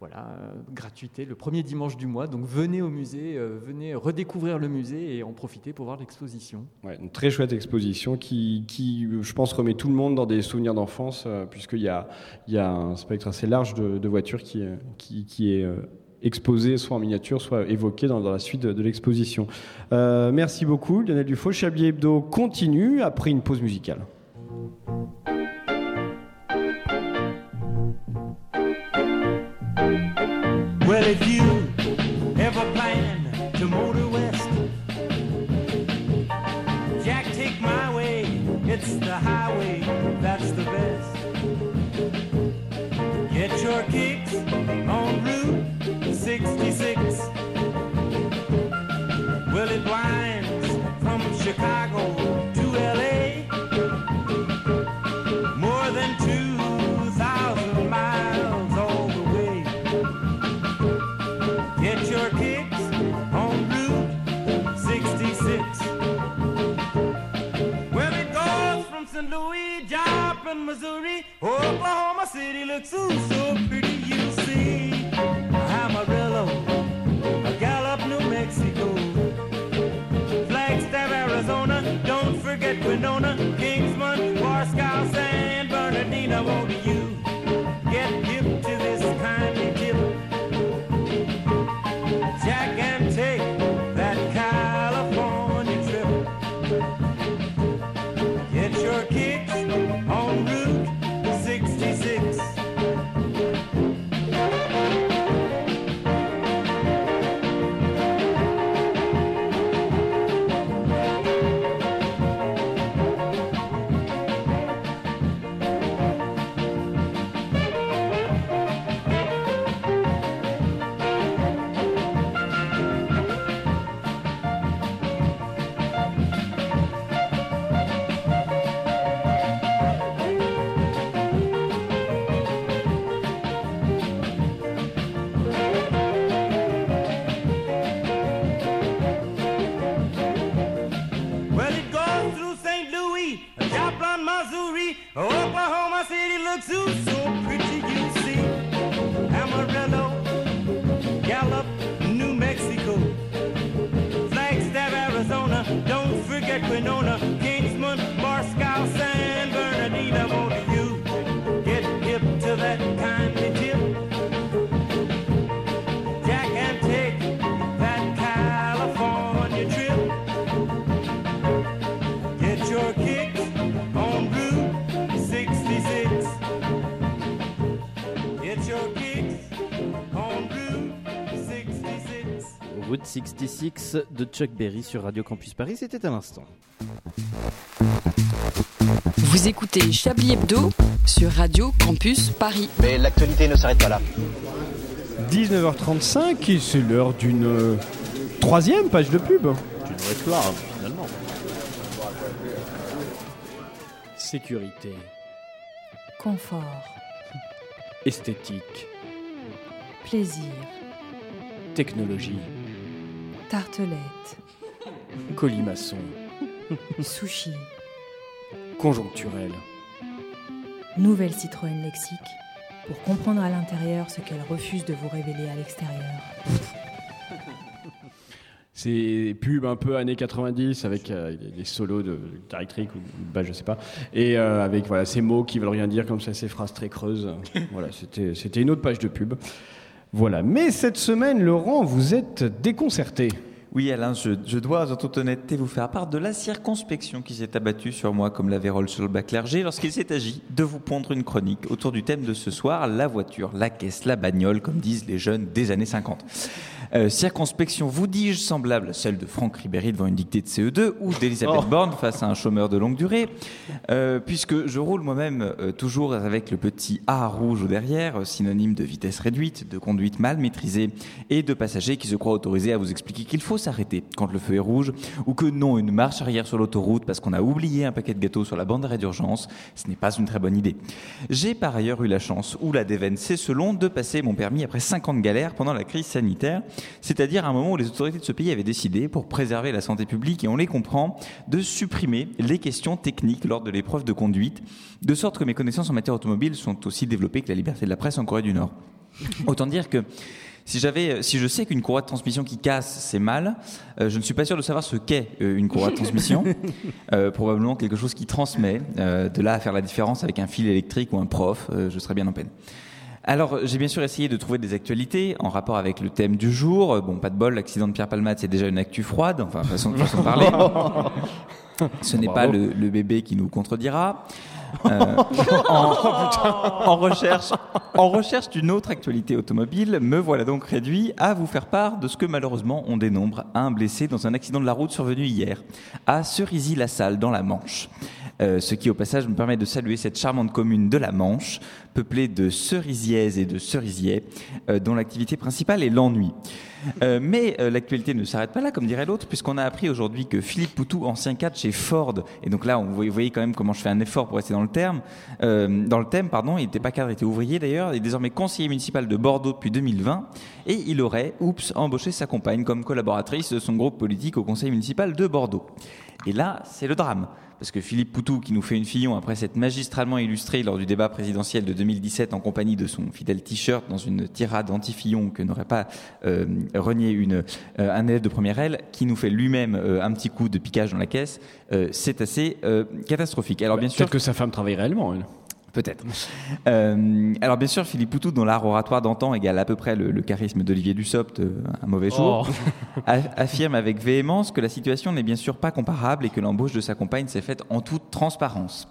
voilà, euh, gratuité le premier dimanche du mois. Donc venez au musée, euh, venez redécouvrir le musée et en profiter pour voir l'exposition. Ouais, une très chouette exposition qui, je pense, remet tout le monde dans des souvenirs d'enfance, euh, puisqu'il y a, y a un spectre assez large de, voitures qui, qui, est exposé, soit en miniature, soit évoqué dans, la suite de, l'exposition. Merci beaucoup, Lionel Dufaux. Chablis Hebdo continue après une pause musicale. City looks so, so pretty, you see. Amarillo, Gallup, New Mexico, Flagstaff, Arizona, don't forget Winona, Kingsman, Warscow, San Bernardino, won't you 66 de Chuck Berry sur Radio Campus Paris, c'était à l'instant. Vous écoutez Chablis Hebdo sur Radio Campus Paris. Mais l'actualité ne s'arrête pas là. 19h35 et c'est l'heure d'une euh, troisième page de pub. Tu réclame finalement. Sécurité, Confort, esthétique, plaisir, technologie, tartelette, colimaçon, sushi, conjoncturel. nouvelle Citroën Lexique pour comprendre à l'intérieur ce qu'elle refuse de vous révéler à l'extérieur. C'est pub un peu années 90 avec euh, des solos de guitare électrique ou de basse, je sais pas. Et euh, avec voilà, ces mots qui veulent rien dire comme ça, ces phrases très creuses. voilà, c'était c'était une autre page de pub. Voilà. Mais cette semaine, Laurent, vous êtes déconcerté. Oui, Alain, je, dois en toute honnêteté vous faire part de la circonspection qui s'est abattue sur moi comme la vérole sur le bas clergé lorsqu'il s'est agi de vous pondre une chronique autour du thème de ce soir, la voiture, la caisse, la bagnole, comme disent les jeunes des années 50. Euh, circonspection, vous dis-je, semblable à celle de Franck Ribéry devant une dictée de CE2 ou d'Elisabeth Oh. Borne face à un chômeur de longue durée, Euh, puisque je roule moi-même euh, toujours avec le petit A rouge au derrière, euh, synonyme de vitesse réduite, de conduite mal maîtrisée et de passagers qui se croient autorisés à vous expliquer qu'il faut s'arrêter quand le feu est rouge ou que non, une marche arrière sur l'autoroute parce qu'on a oublié un paquet de gâteaux sur la bande d'arrêt d'urgence, ce n'est pas une très bonne idée. J'ai par ailleurs eu la chance, ou la déveine, c'est selon, de passer mon permis après 50 galères pendant la crise sanitaire, c'est-à-dire un moment où les autorités de ce pays avaient décidé, pour préserver la santé publique, et on les comprend, de supprimer les questions techniques lors de l'épreuve de conduite, de sorte que mes connaissances en matière automobile sont aussi développées que la liberté de la presse en Corée du Nord. Autant dire que si j'avais, si je sais qu'une courroie de transmission qui casse, c'est mal, euh, je ne suis pas sûr de savoir ce qu'est euh, une courroie de transmission. Euh, probablement quelque chose qui transmet. De là à faire la différence avec un fil électrique ou un prof, je serais bien en peine. Alors, j'ai bien sûr essayé de trouver des actualités en rapport avec le thème du jour. Bon, pas de bol, l'accident de Pierre Palmade, c'est déjà une actu froide, enfin, façon, façon de parler. Ce n'est pas le bébé qui nous contredira. Euh, en, en recherche, en recherche d'une autre actualité automobile, me voilà donc réduit à vous faire part de ce que malheureusement on dénombre un blessé dans un accident de la route survenu hier à Cerisy-la-Salle dans la Manche. Euh, ce qui au passage me permet de saluer cette charmante commune de la Manche, peuplée de cerisiaises et de cerisiers, euh, dont l'activité principale est l'ennui. Mais l'actualité ne s'arrête pas là, comme dirait l'autre, puisqu'on a appris aujourd'hui que Philippe Poutou, ancien cadre chez Ford, et donc là, vous voyez quand même comment je fais un effort pour rester dans euh, dans le thème, pardon, il n'était pas cadre, il était ouvrier d'ailleurs, est désormais conseiller municipal de Bordeaux depuis 2020, et il aurait, oups, embauché sa compagne comme collaboratrice de son groupe politique au conseil municipal de Bordeaux. Et là, c'est le drame. Parce que Philippe Poutou, qui nous fait une fillon après s'être magistralement illustré lors du débat présidentiel de 2017 en compagnie de son fidèle t-shirt dans une tirade anti-fillon que n'aurait pas euh, renié une, euh, un élève de première aile, qui nous fait lui-même euh, un petit coup de piquage dans la caisse, c'est assez catastrophique. Alors bien sûr, Peut-être que sa femme travaille réellement. elle. Peut-être. Euh, alors bien sûr, Philippe Poutou, dont l'art oratoire d'antan égale à peu près le, le charisme d'Olivier Dussopt, euh, un mauvais jour, Oh. affirme avec véhémence que la situation n'est bien sûr pas comparable et que l'embauche de sa compagne s'est faite en toute transparence.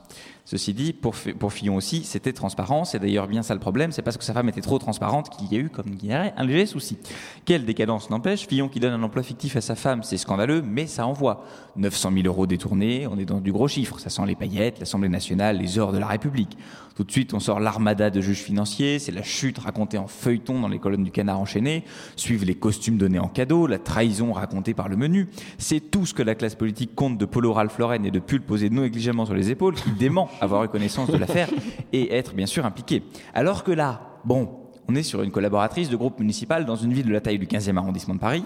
Ceci dit, pour, pour Fillon aussi, c'était transparent. C'est d'ailleurs bien ça le problème. C'est parce que sa femme était trop transparente qu'il y a eu, comme dirait, un léger souci. Quelle décadence n'empêche. Fillon qui donne un emploi fictif à sa femme, c'est scandaleux, mais ça envoie. 900 000 euros détournés, on est dans du gros chiffre. Ça sent les paillettes, l'Assemblée nationale, les heures de la République. Tout de suite, on sort l'armada de juges financiers. C'est la chute racontée en feuilleton dans les colonnes du Canard enchaîné. Suivent les costumes donnés en cadeau, la trahison racontée par le menu. C'est tout ce que la classe politique compte de polo Ralph et de pull posé non négligemment sur les épaules qui dément avoir eu connaissance de l'affaire et être bien sûr impliqué. Alors que là, bon, on est sur une collaboratrice de groupe municipal dans une ville de la taille du 15e arrondissement de Paris,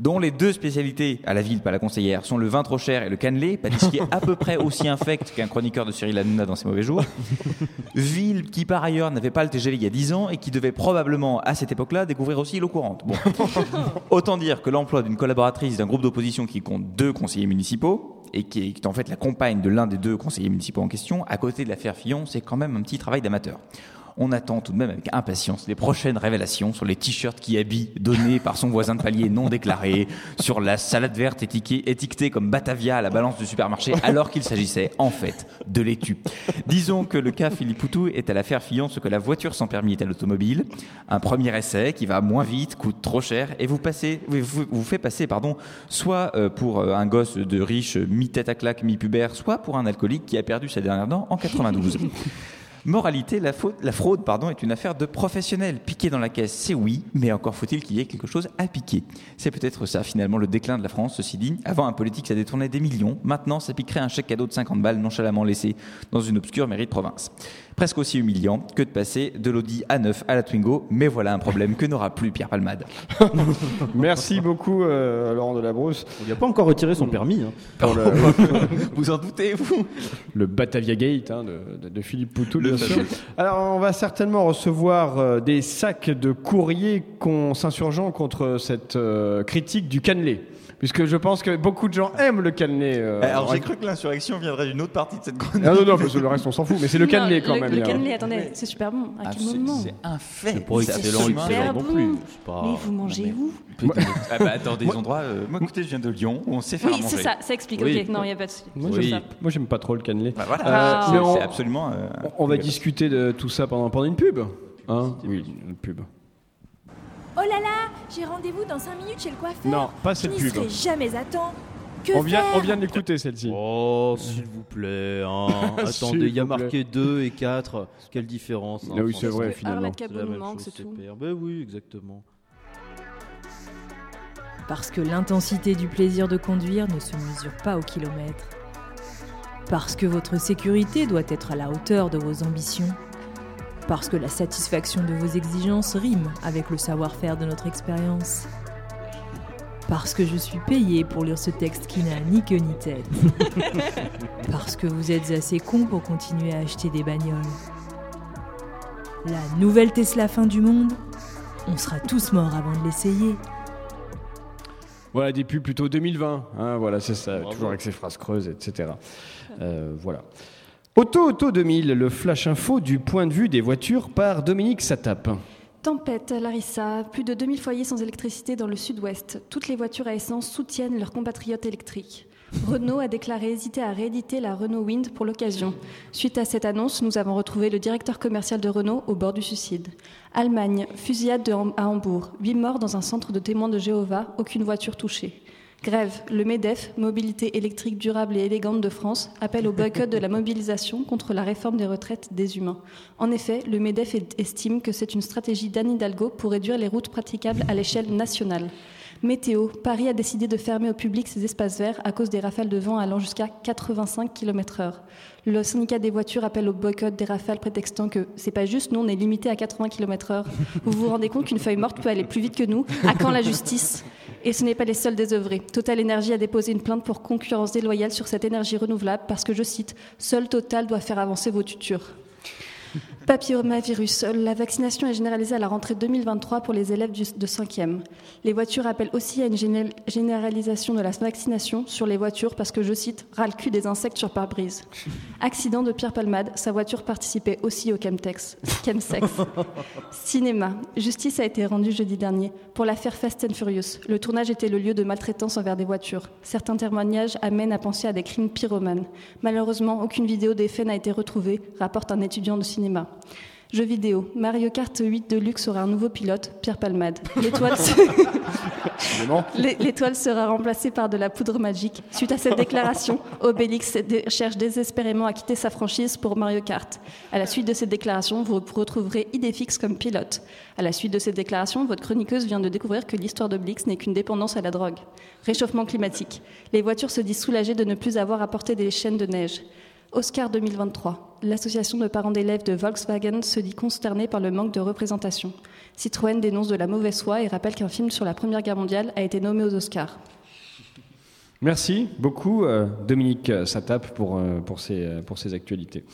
dont les deux spécialités à la ville, pas la conseillère, sont le vin trop cher et le cannelé, pâtissier à peu près aussi infect qu'un chroniqueur de Cyril Hanouna dans ses mauvais jours. Ville qui par ailleurs n'avait pas le TGV il y a 10 ans et qui devait probablement à cette époque-là découvrir aussi l'eau courante. Bon. Autant dire que l'emploi d'une collaboratrice d'un groupe d'opposition qui compte deux conseillers municipaux et qui est en fait la compagne de l'un des deux conseillers municipaux en question, à côté de l'affaire Fillon, c'est quand même un petit travail d'amateur. On attend tout de même avec impatience les prochaines révélations sur les t-shirts qui habillent donnés par son voisin de palier non déclaré, sur la salade verte étiquetée, comme Batavia à la balance du supermarché, alors qu'il s'agissait en fait de laitue. Disons que le cas Philippe Poutou est à l'affaire Fillon ce que la voiture sans permis est à l'automobile. Un premier essai qui va moins vite, coûte trop cher et vous, passez, vous, vous fait passer pardon, soit euh, pour euh, un gosse de riche mi-tête à claque, mi-pubère, soit pour un alcoolique qui a perdu sa dernière dent en 92. Moralité, la, fraude pardon, est une affaire de professionnels. Piquer dans la caisse, c'est oui, mais encore faut-il qu'il y ait quelque chose à piquer. C'est peut-être ça, finalement, le déclin de la France, ceci dit. Avant, un politique, ça détournait des millions. Maintenant, ça piquerait un chèque cadeau de 50 balles nonchalamment laissé dans une obscure mairie de province. Presque aussi humiliant que de passer de l'Audi A9 à la Twingo, mais voilà un problème que n'aura plus Pierre Palmade. Merci beaucoup, euh, Laurent Delabrousse. Il n'a pas encore retiré son permis. hein. Pour le, vous en doutez, vous? Le Batavia Gate hein, de, de- de Philippe Poutou, bien sûr. Alors, on va certainement recevoir euh, des sacs de courrier con- s'insurgeant contre cette euh, critique du cannelé. Puisque je pense que beaucoup de gens aiment le cannelé. euh, Alors en j'ai cru que l'insurrection viendrait d'une autre partie de cette chronique. Ah non, non, parce que le reste, on s'en fout. Mais c'est le Non, cannelé quand le, même. Le cannelé, attendez, c'est super bon. À Ah, quel c'est- moment c'est un fait. C'est pas C'est excellent, super non bon. plus. C'est pas- Mais vous mangez où Ah bah, dans des endroits. euh, moi, écoutez, je viens de Lyon où on sait faire Oui, à manger. c'est ça, ça explique. Oui. Ok, non, il n'y a pas de souci. Moi, j'aime- ça. moi, j'aime pas trop le cannelé. Bah, voilà. Ah. mais C'est- on- c'est absolument. euh, On va discuter de tout ça pendant, pendant une pub. Hein oui, une pub. Oh là là, J'ai rendez-vous dans 5 minutes chez le coiffeur. Non, pas cette Je serai jamais à temps. Que On vient, on vient de l'écouter celle-ci. Oh, s'il vous plaît. hein. Attendez, il y a marqué 2 et 4. Quelle différence hein, Ah oui, c'est vrai, que finalement. C'est la même chose, tout. Ben oui, exactement. Parce que l'intensité du plaisir de conduire ne se mesure pas au kilomètre. Parce que votre sécurité doit être à la hauteur de vos ambitions. Parce que la satisfaction de vos exigences rime avec le savoir-faire de notre expérience. Parce que je suis payé pour lire ce texte qui n'a ni queue ni tête. Parce que vous êtes assez con pour continuer à acheter des bagnoles. La nouvelle Tesla fin du monde On sera tous morts avant de l'essayer. Voilà, des pubs plutôt 2020. hein, voilà, c'est ça. Toujours avec ces phrases creuses, etc. Euh, voilà. Auto Auto 2000, le flash info du point de vue des voitures par Dominique Satap. Tempête, Larissa, plus de 2000 foyers sans électricité dans le sud-ouest. Toutes les voitures à essence soutiennent leurs compatriotes électriques. Renault a déclaré hésiter à rééditer la Renault Wind pour l'occasion. Suite à cette annonce, nous avons retrouvé le directeur commercial de Renault au bord du suicide. Allemagne, fusillade à Hambourg, 8 morts dans un centre de témoins de Jéhovah, aucune voiture touchée. Grève, le MEDEF, Mobilité électrique durable et élégante de France, appelle au boycott de la mobilisation contre la réforme des retraites des humains. En effet, le MEDEF est- estime que c'est une stratégie d'Anne Hidalgo pour réduire les routes praticables à l'échelle nationale. Météo, Paris a décidé de fermer au public ses espaces verts à cause des rafales de vent allant jusqu'à 85 km/h. Le syndicat des voitures appelle au boycott des rafales prétextant que c'est pas juste, nous on est limité à 80 km/h. Vous vous rendez compte qu'une feuille morte peut aller plus vite que nous À quand la justice? Et ce n'est pas les seuls désœuvrés. Total Energy a déposé une plainte pour concurrence déloyale sur cette énergie renouvelable parce que, je cite, Seul Total doit faire avancer vos tutures. Papillomavirus. La vaccination est généralisée à la rentrée 2023 pour les élèves de 5e. Les voitures appellent aussi à une géné- généralisation de la vaccination sur les voitures parce que, je cite, ras le cul des insectes sur pare-brise. Accident de Pierre Palmade. Sa voiture participait aussi au chemtex. Cinéma. Justice a été rendue jeudi dernier pour l'affaire Fast and Furious. Le tournage était le lieu de maltraitance envers des voitures. Certains témoignages amènent à penser à des crimes pyromanes. Malheureusement, aucune vidéo des faits n'a été retrouvée, rapporte un étudiant de cinéma. Jeux vidéo. Mario Kart 8 Deluxe aura un nouveau pilote, Pierre Palmade. L'étoile se- L'é- L'étoile sera remplacée par de la poudre magique. Suite à cette déclaration, Obélix cherche désespérément à quitter sa franchise pour Mario Kart. À la suite de cette déclaration, vous retrouverez Idéfix comme pilote. À la suite de cette déclaration, votre chroniqueuse vient de découvrir que l'histoire d'Obélix n'est qu'une dépendance à la drogue. Réchauffement climatique. Les voitures se disent soulagées de ne plus avoir à porter des chaînes de neige. Oscar 2023. L'association de parents d'élèves de Volkswagen se dit consternée par le manque de représentation. Citroën dénonce de la mauvaise foi et rappelle qu'un film sur la Première Guerre mondiale a été nommé aux Oscars. Merci beaucoup, euh, Dominique Satap, pour, euh, pour, ces, euh, pour ces actualités.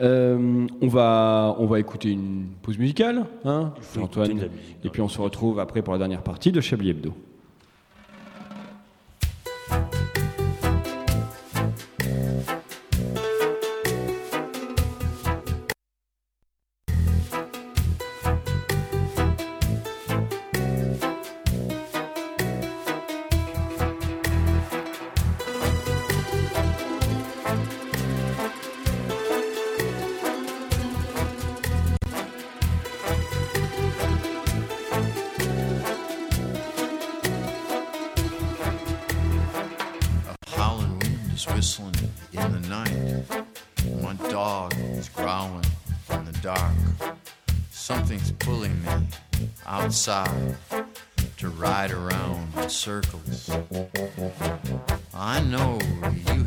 Euh, on, va, on va écouter une pause musicale, hein, Antoine, et puis on se retrouve après pour la dernière partie de Chablis Hebdo. To ride around in circles. I know you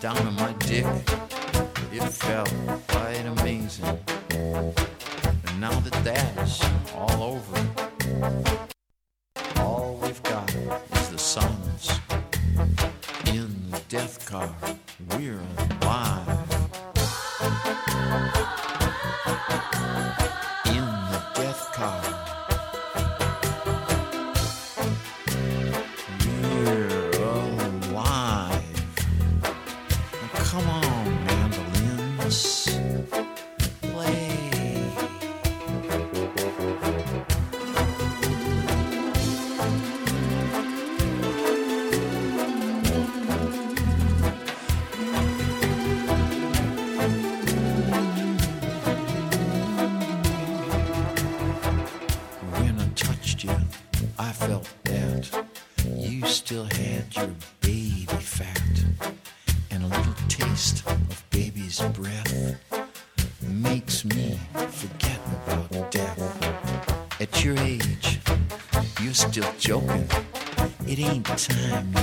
down on my dick, it felt quite amazing. And now that that is all over, joking. It ain't time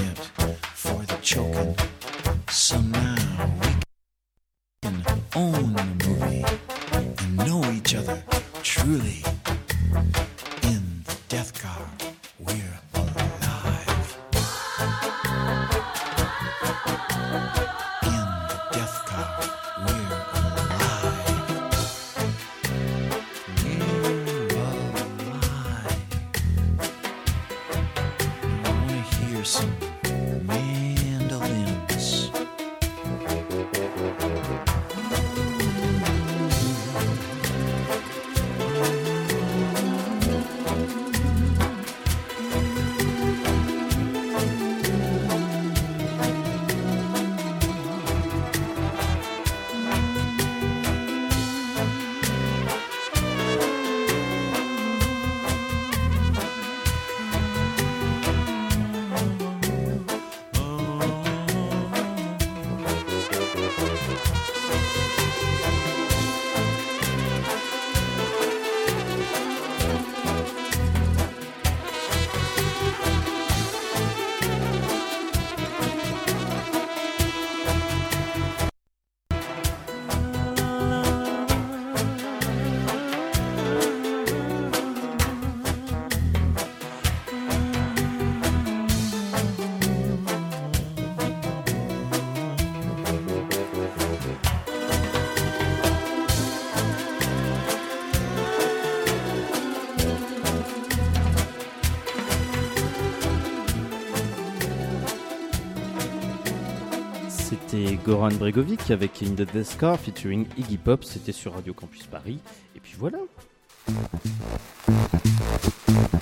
Goran Bregovic avec In the Death Car featuring Iggy Pop. C'était sur Radio Campus Paris. Et puis voilà.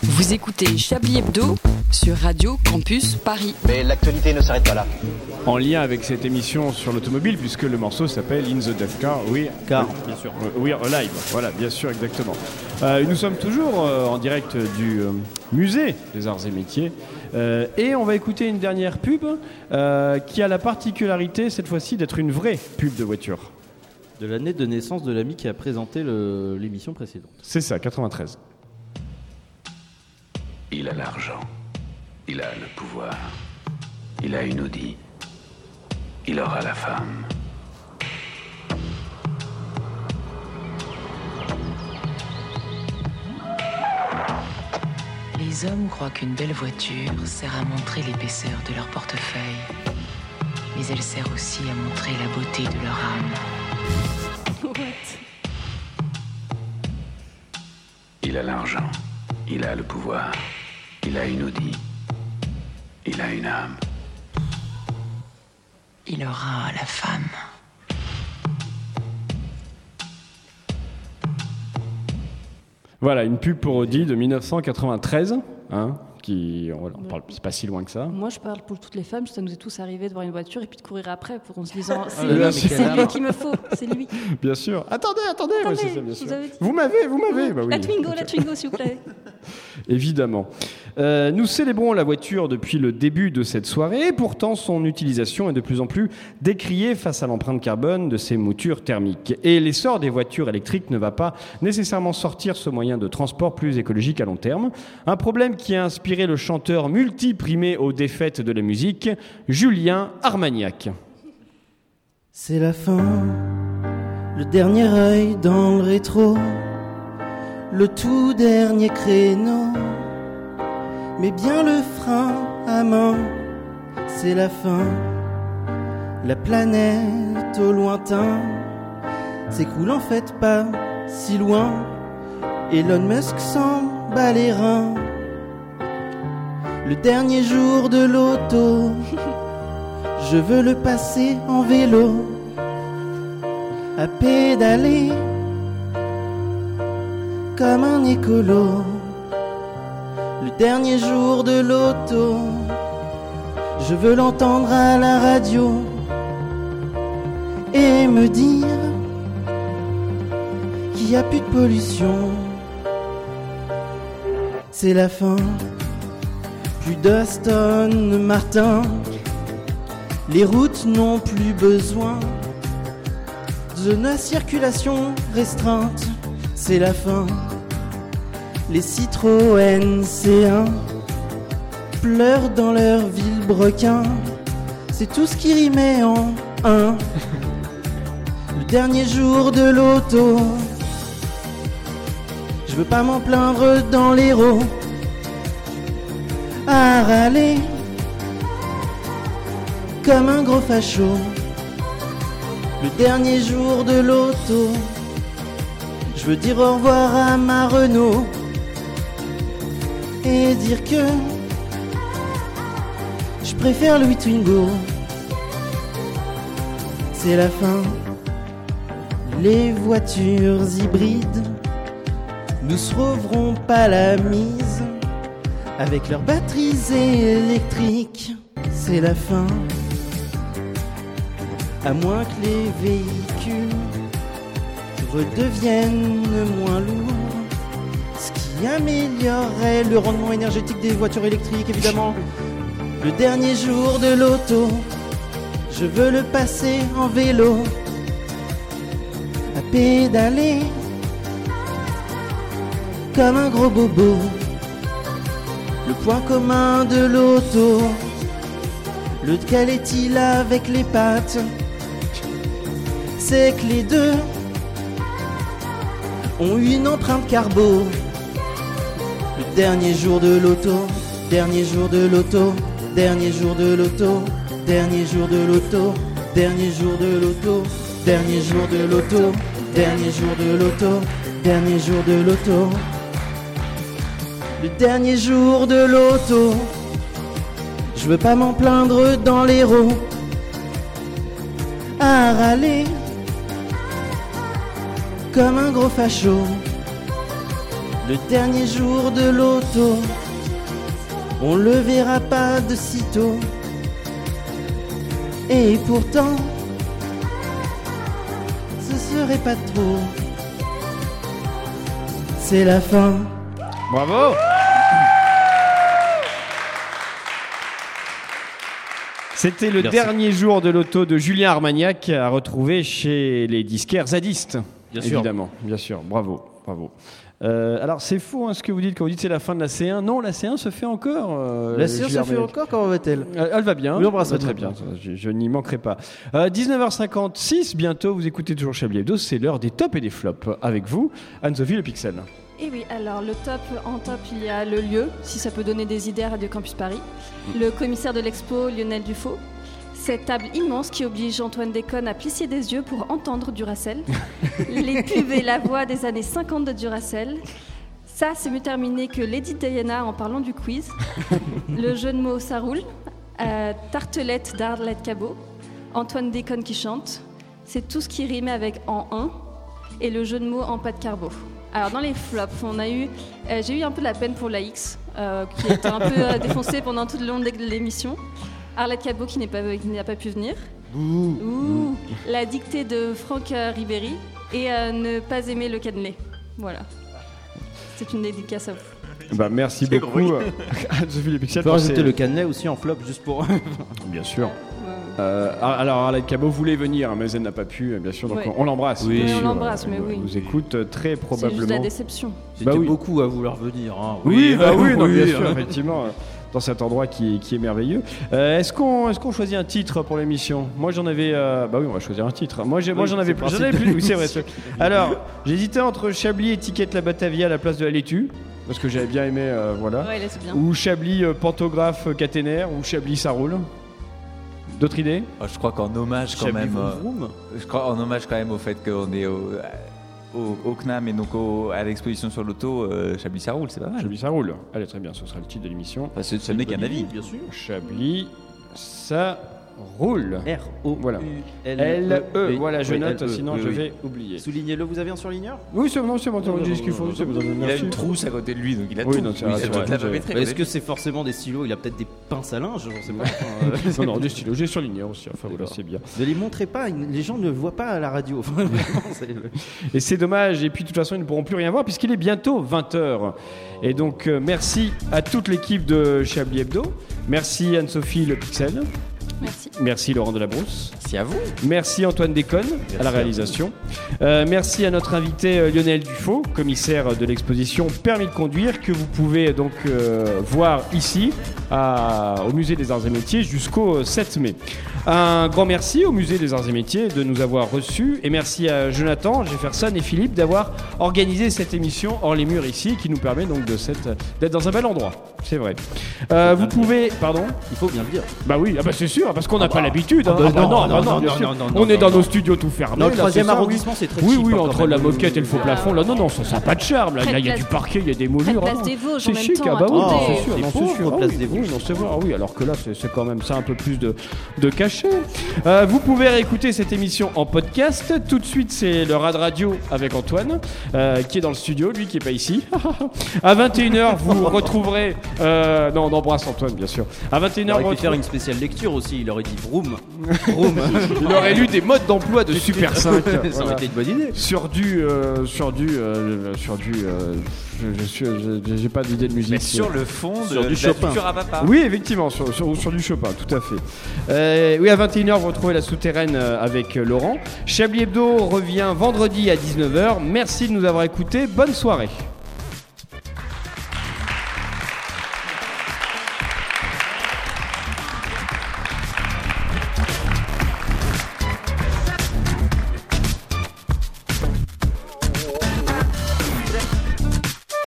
Vous écoutez Chablis Hebdo sur Radio Campus Paris. Mais l'actualité ne s'arrête pas là. En lien avec cette émission sur l'automobile, puisque le morceau s'appelle In the Death Car, oui, Car, bien sûr. euh, oui, en live, voilà, bien sûr, exactement. Euh, nous sommes toujours euh, en direct du euh, musée des arts et métiers, euh, et on va écouter une dernière pub euh, qui a la particularité cette fois-ci d'être une vraie pub de voiture. De l'année de naissance de l'ami qui a présenté l'émission précédente. C'est ça, 93. Il a l'argent. Il a le pouvoir. Il a une Audi. Il aura la femme. Les hommes croient qu'une belle voiture sert à montrer l'épaisseur de leur portefeuille, mais elle sert aussi à montrer la beauté de leur âme. Il a l'argent. Il a le pouvoir. Il a une Audi. Il a une âme. Il aura la femme. Voilà, une pub pour Audi de 1993, hein, qui, on, on parle, c'est pas si loin que ça. Moi, je parle pour toutes les femmes. Ça nous est tous arrivé de voir une voiture et puis de courir après pour en se disant c'est lui, mais c'est lui qu'il me faut, c'est lui. Bien sûr. Attendez, attendez, ouais, Attendez, c'est ça, bien je sûr. vous m'avez, vous m'avez. bah oui. La Twingo, la Twingo, s'il vous plaît. Évidemment. Euh, nous célébrons la voiture depuis le début de cette soirée, pourtant son utilisation est de plus en plus décriée face à l'empreinte carbone de ces moutures thermiques. Et l'essor des voitures électriques ne va pas nécessairement sortir ce moyen de transport plus écologique à long terme. Un problème qui a inspiré le chanteur multiprimé aux défaites de la musique, Julien Armagnac. C'est la fin, le dernier œil dans le rétro, le tout dernier créneau, mais bien le frein à main, c'est la fin. La planète au lointain s'écoule en fait pas si loin. Elon Musk s'en bat les reins. Le dernier jour de l'auto, je veux le passer en vélo, à pédaler comme un écolo. Dernier jour de l'auto, je veux l'entendre à la radio et me dire qu'il n'y a plus de pollution. C'est la fin, plus d'Aston Martin. Les routes n'ont plus besoin de la circulation restreinte. C'est la fin. Les Citroën C1 pleurent dans leur ville brequin. C'est tout ce qui rimait en un. Le dernier jour de l'auto. Je veux pas m'en plaindre dans l'héros. À râler comme un gros facho. Le dernier jour de l'auto. Je veux dire au revoir à ma Renault. Et dire que je préfère Louis Twingo. C'est la fin. Les voitures hybrides nous sauveront pas la mise. Avec leurs batteries électriques, c'est la fin. À moins que les véhicules redeviennent moins lourds. Qui améliorerait le rendement énergétique des voitures électriques, évidemment. Le dernier jour de l'auto, je veux le passer en vélo, à pédaler comme un gros bobo. Le point commun de l'auto, lequel est-il avec les pattes? C'est que les deux ont une empreinte carbo. Dernier jour de l'auto, dernier jour de l'auto, dernier jour de l'auto, dernier jour de l'auto, dernier jour de l'auto, dernier jour de l'auto, dernier jour de l'auto, dernier jour de l'auto. Le dernier jour de l'auto, je veux pas m'en plaindre dans l'héros. À râler comme un gros facho. Le dernier jour de l'auto, on le verra pas de sitôt. Et pourtant, ce serait pas trop. C'est la fin. Bravo C'était le Merci. dernier jour de l'auto de Julien Armagnac à retrouver chez les disquaires zadistes. Bien sûr. Évidemment, bien sûr. Bravo, bravo. Euh, alors c'est faux hein, ce que vous dites quand vous dites c'est la fin de la C1. Non, la C1 se fait encore. euh, La séance Julien se fait encore, comment va-t-elle Euh, Elle va bien. Oui, embrasse-la très bien. bien. Je, je n'y manquerai pas. Euh, 19h56, bientôt, vous écoutez toujours Chablis Hebdo, c'est l'heure des tops et des flops. Avec vous, Anne-Sophie Le Pixel. Et oui, alors le top, en top, il y a le lieu, si ça peut donner des idées à Radio Campus Paris. Le commissaire de l'expo, Lionel Dufaux. Cette table immense qui oblige Antoine Déconne à plisser des yeux pour entendre Duracell. Les pubs et la voix des années 50 de Duracell. Ça, c'est mieux terminé que Lady Diana en parlant du quiz. Le jeu de mots, ça roule. Euh, tartelette d'Arlette Cabot. Antoine Déconne qui chante. C'est tout ce qui rime avec en un. Et le jeu de mots en pâte carbo. Alors dans les flops, on a eu, euh, j'ai eu un peu de la peine pour la X, euh, qui était un peu euh, défoncée pendant tout le long de l'émission. Arlette Cabot qui n'est pas, qui n'a pas pu venir. Ouh. La dictée de Franck euh, Ribéry et euh, ne pas aimer le cannelé. Voilà. C'est une dédicace à vous. Bah, merci beaucoup euh, à Sophie Les Pixels Faut rajouter le canet aussi en flop juste pour. Bien sûr. Euh, alors, Arlette Cabot voulait venir, mais elle n'a pas pu, bien sûr. Donc, Ouais. on, on l'embrasse. Oui, on l'embrasse, mais Elle oui. nous écoute très C'est juste probablement. la déception. J'étais Bah oui. beaucoup à vouloir venir. hein. Oui, bah oui, non, bien oui, sûr, effectivement, dans cet endroit qui, qui est merveilleux. Euh, est-ce qu'on est-ce qu'on choisit un titre pour l'émission? Moi, j'en avais. euh, bah oui, on va choisir un titre. Moi, j'ai- moi Oui, j'en avais plus. J'en avais plus. Oui, c'est vrai. Alors, j'hésitais entre Chablis étiquette la Batavia à la place de la laitue. Parce que j'avais bien aimé, euh, voilà. Ouais, là, c'est bien. Ou Chablis euh, pantographe caténaire, ou Chablis ça roule. D'autres idées? Oh, je crois qu'en hommage quand Chablis même. vroom euh, vroom. je crois en hommage quand même au fait qu'on est au, au, au CNAM et donc au- à l'exposition sur l'auto, euh, Chablis ça roule, c'est pas mal. Chablis ça roule. Allez, très bien, ce sera le titre de l'émission. Ce, ce n'est qu'un avis. Bien sûr. Chablis ça roule. R-O. Voilà. L-E. Voilà, je note, sinon je vais oublier. Soulignez-le, vous avez un surligneur? Oui, c'est bon, c'est bon, ce qu'il faut. Il a une trousse à côté de lui, donc il a Oui, tout. Est-ce que c'est forcément des stylos? Il a peut-être des pinces à linge, j'en sais pas. Enfin, Non, non, des stylos, j'ai surligné aussi. Enfin, voilà, c'est bien. Ne les montrez pas, les gens ne voient pas à la radio. Et c'est dommage. Et puis, de toute façon, ils ne pourront plus rien voir puisqu'il est bientôt 20h. Et donc, euh, merci à toute l'équipe de Chablis Hebdo. Merci Anne-Sophie Le Pixel. Merci. Merci Laurent Delabrousse. Merci à vous. Merci Antoine Déconne à la réalisation. Euh, merci à notre invité euh, Lionel Dufaux, commissaire de l'exposition Permis de conduire, que vous pouvez donc euh, voir ici à- au Musée des Arts et Métiers jusqu'au euh, 7 mai. Un grand merci au Musée des Arts et Métiers de nous avoir reçus et merci à Jonathan, Jefferson et Philippe d'avoir organisé cette émission hors les murs ici qui nous permet donc de cette- d'être dans un bel endroit. C'est vrai. Euh, vous pouvez. Pardon Il faut bien le dire. Bah oui, ah bah c'est sûr, parce qu'on n'a Ah pas bah. l'habitude. hein. Ah bah Ah bah non, non, non, non, bien non, sûr. non, non, On est dans non. nos studios tout fermés. Dans le troisième arrondissement, c'est très Oui, oui, hein, entre la moquette et le faux plafond. Là, non, non, ça n'a pas de charme. Là, il y a du parquet, il y a des moulures. place non. des Vosges, en C'est chic, ah bah oui, c'est sûr, C'est pauvre, c'est sûr. Place des oui, non, c'est vrai. Ah oui, alors que là, c'est quand même ça un peu plus de, de cachet. Euh, vous pouvez réécouter cette émission en podcast. Tout de suite, c'est le Rad Radio avec Antoine, euh, qui est dans le studio, lui qui est pas ici. à 21h, vous retrouverez. euh, non, on embrasse Antoine, bien sûr. À 21h, Il vous aurait pu retrouverez- faire une spéciale lecture aussi, il aurait dit Vroom. Vroom. Il aurait lu des modes d'emploi de Super 5. Ça voilà. aurait été une bonne idée. Sur du. sur du. sur du. Je, J'ai pas d'idée de musique. Mais sur le fond de, Sur du de la Chopin. culture à papa. Oui, effectivement, sur, sur- sur du Chopin, tout à fait. Euh, oui, à 21h, vous retrouvez la souterraine euh, avec euh, Laurent. Chablis Hebdo revient vendredi à 19h. Merci de nous avoir écoutés. Bonne soirée.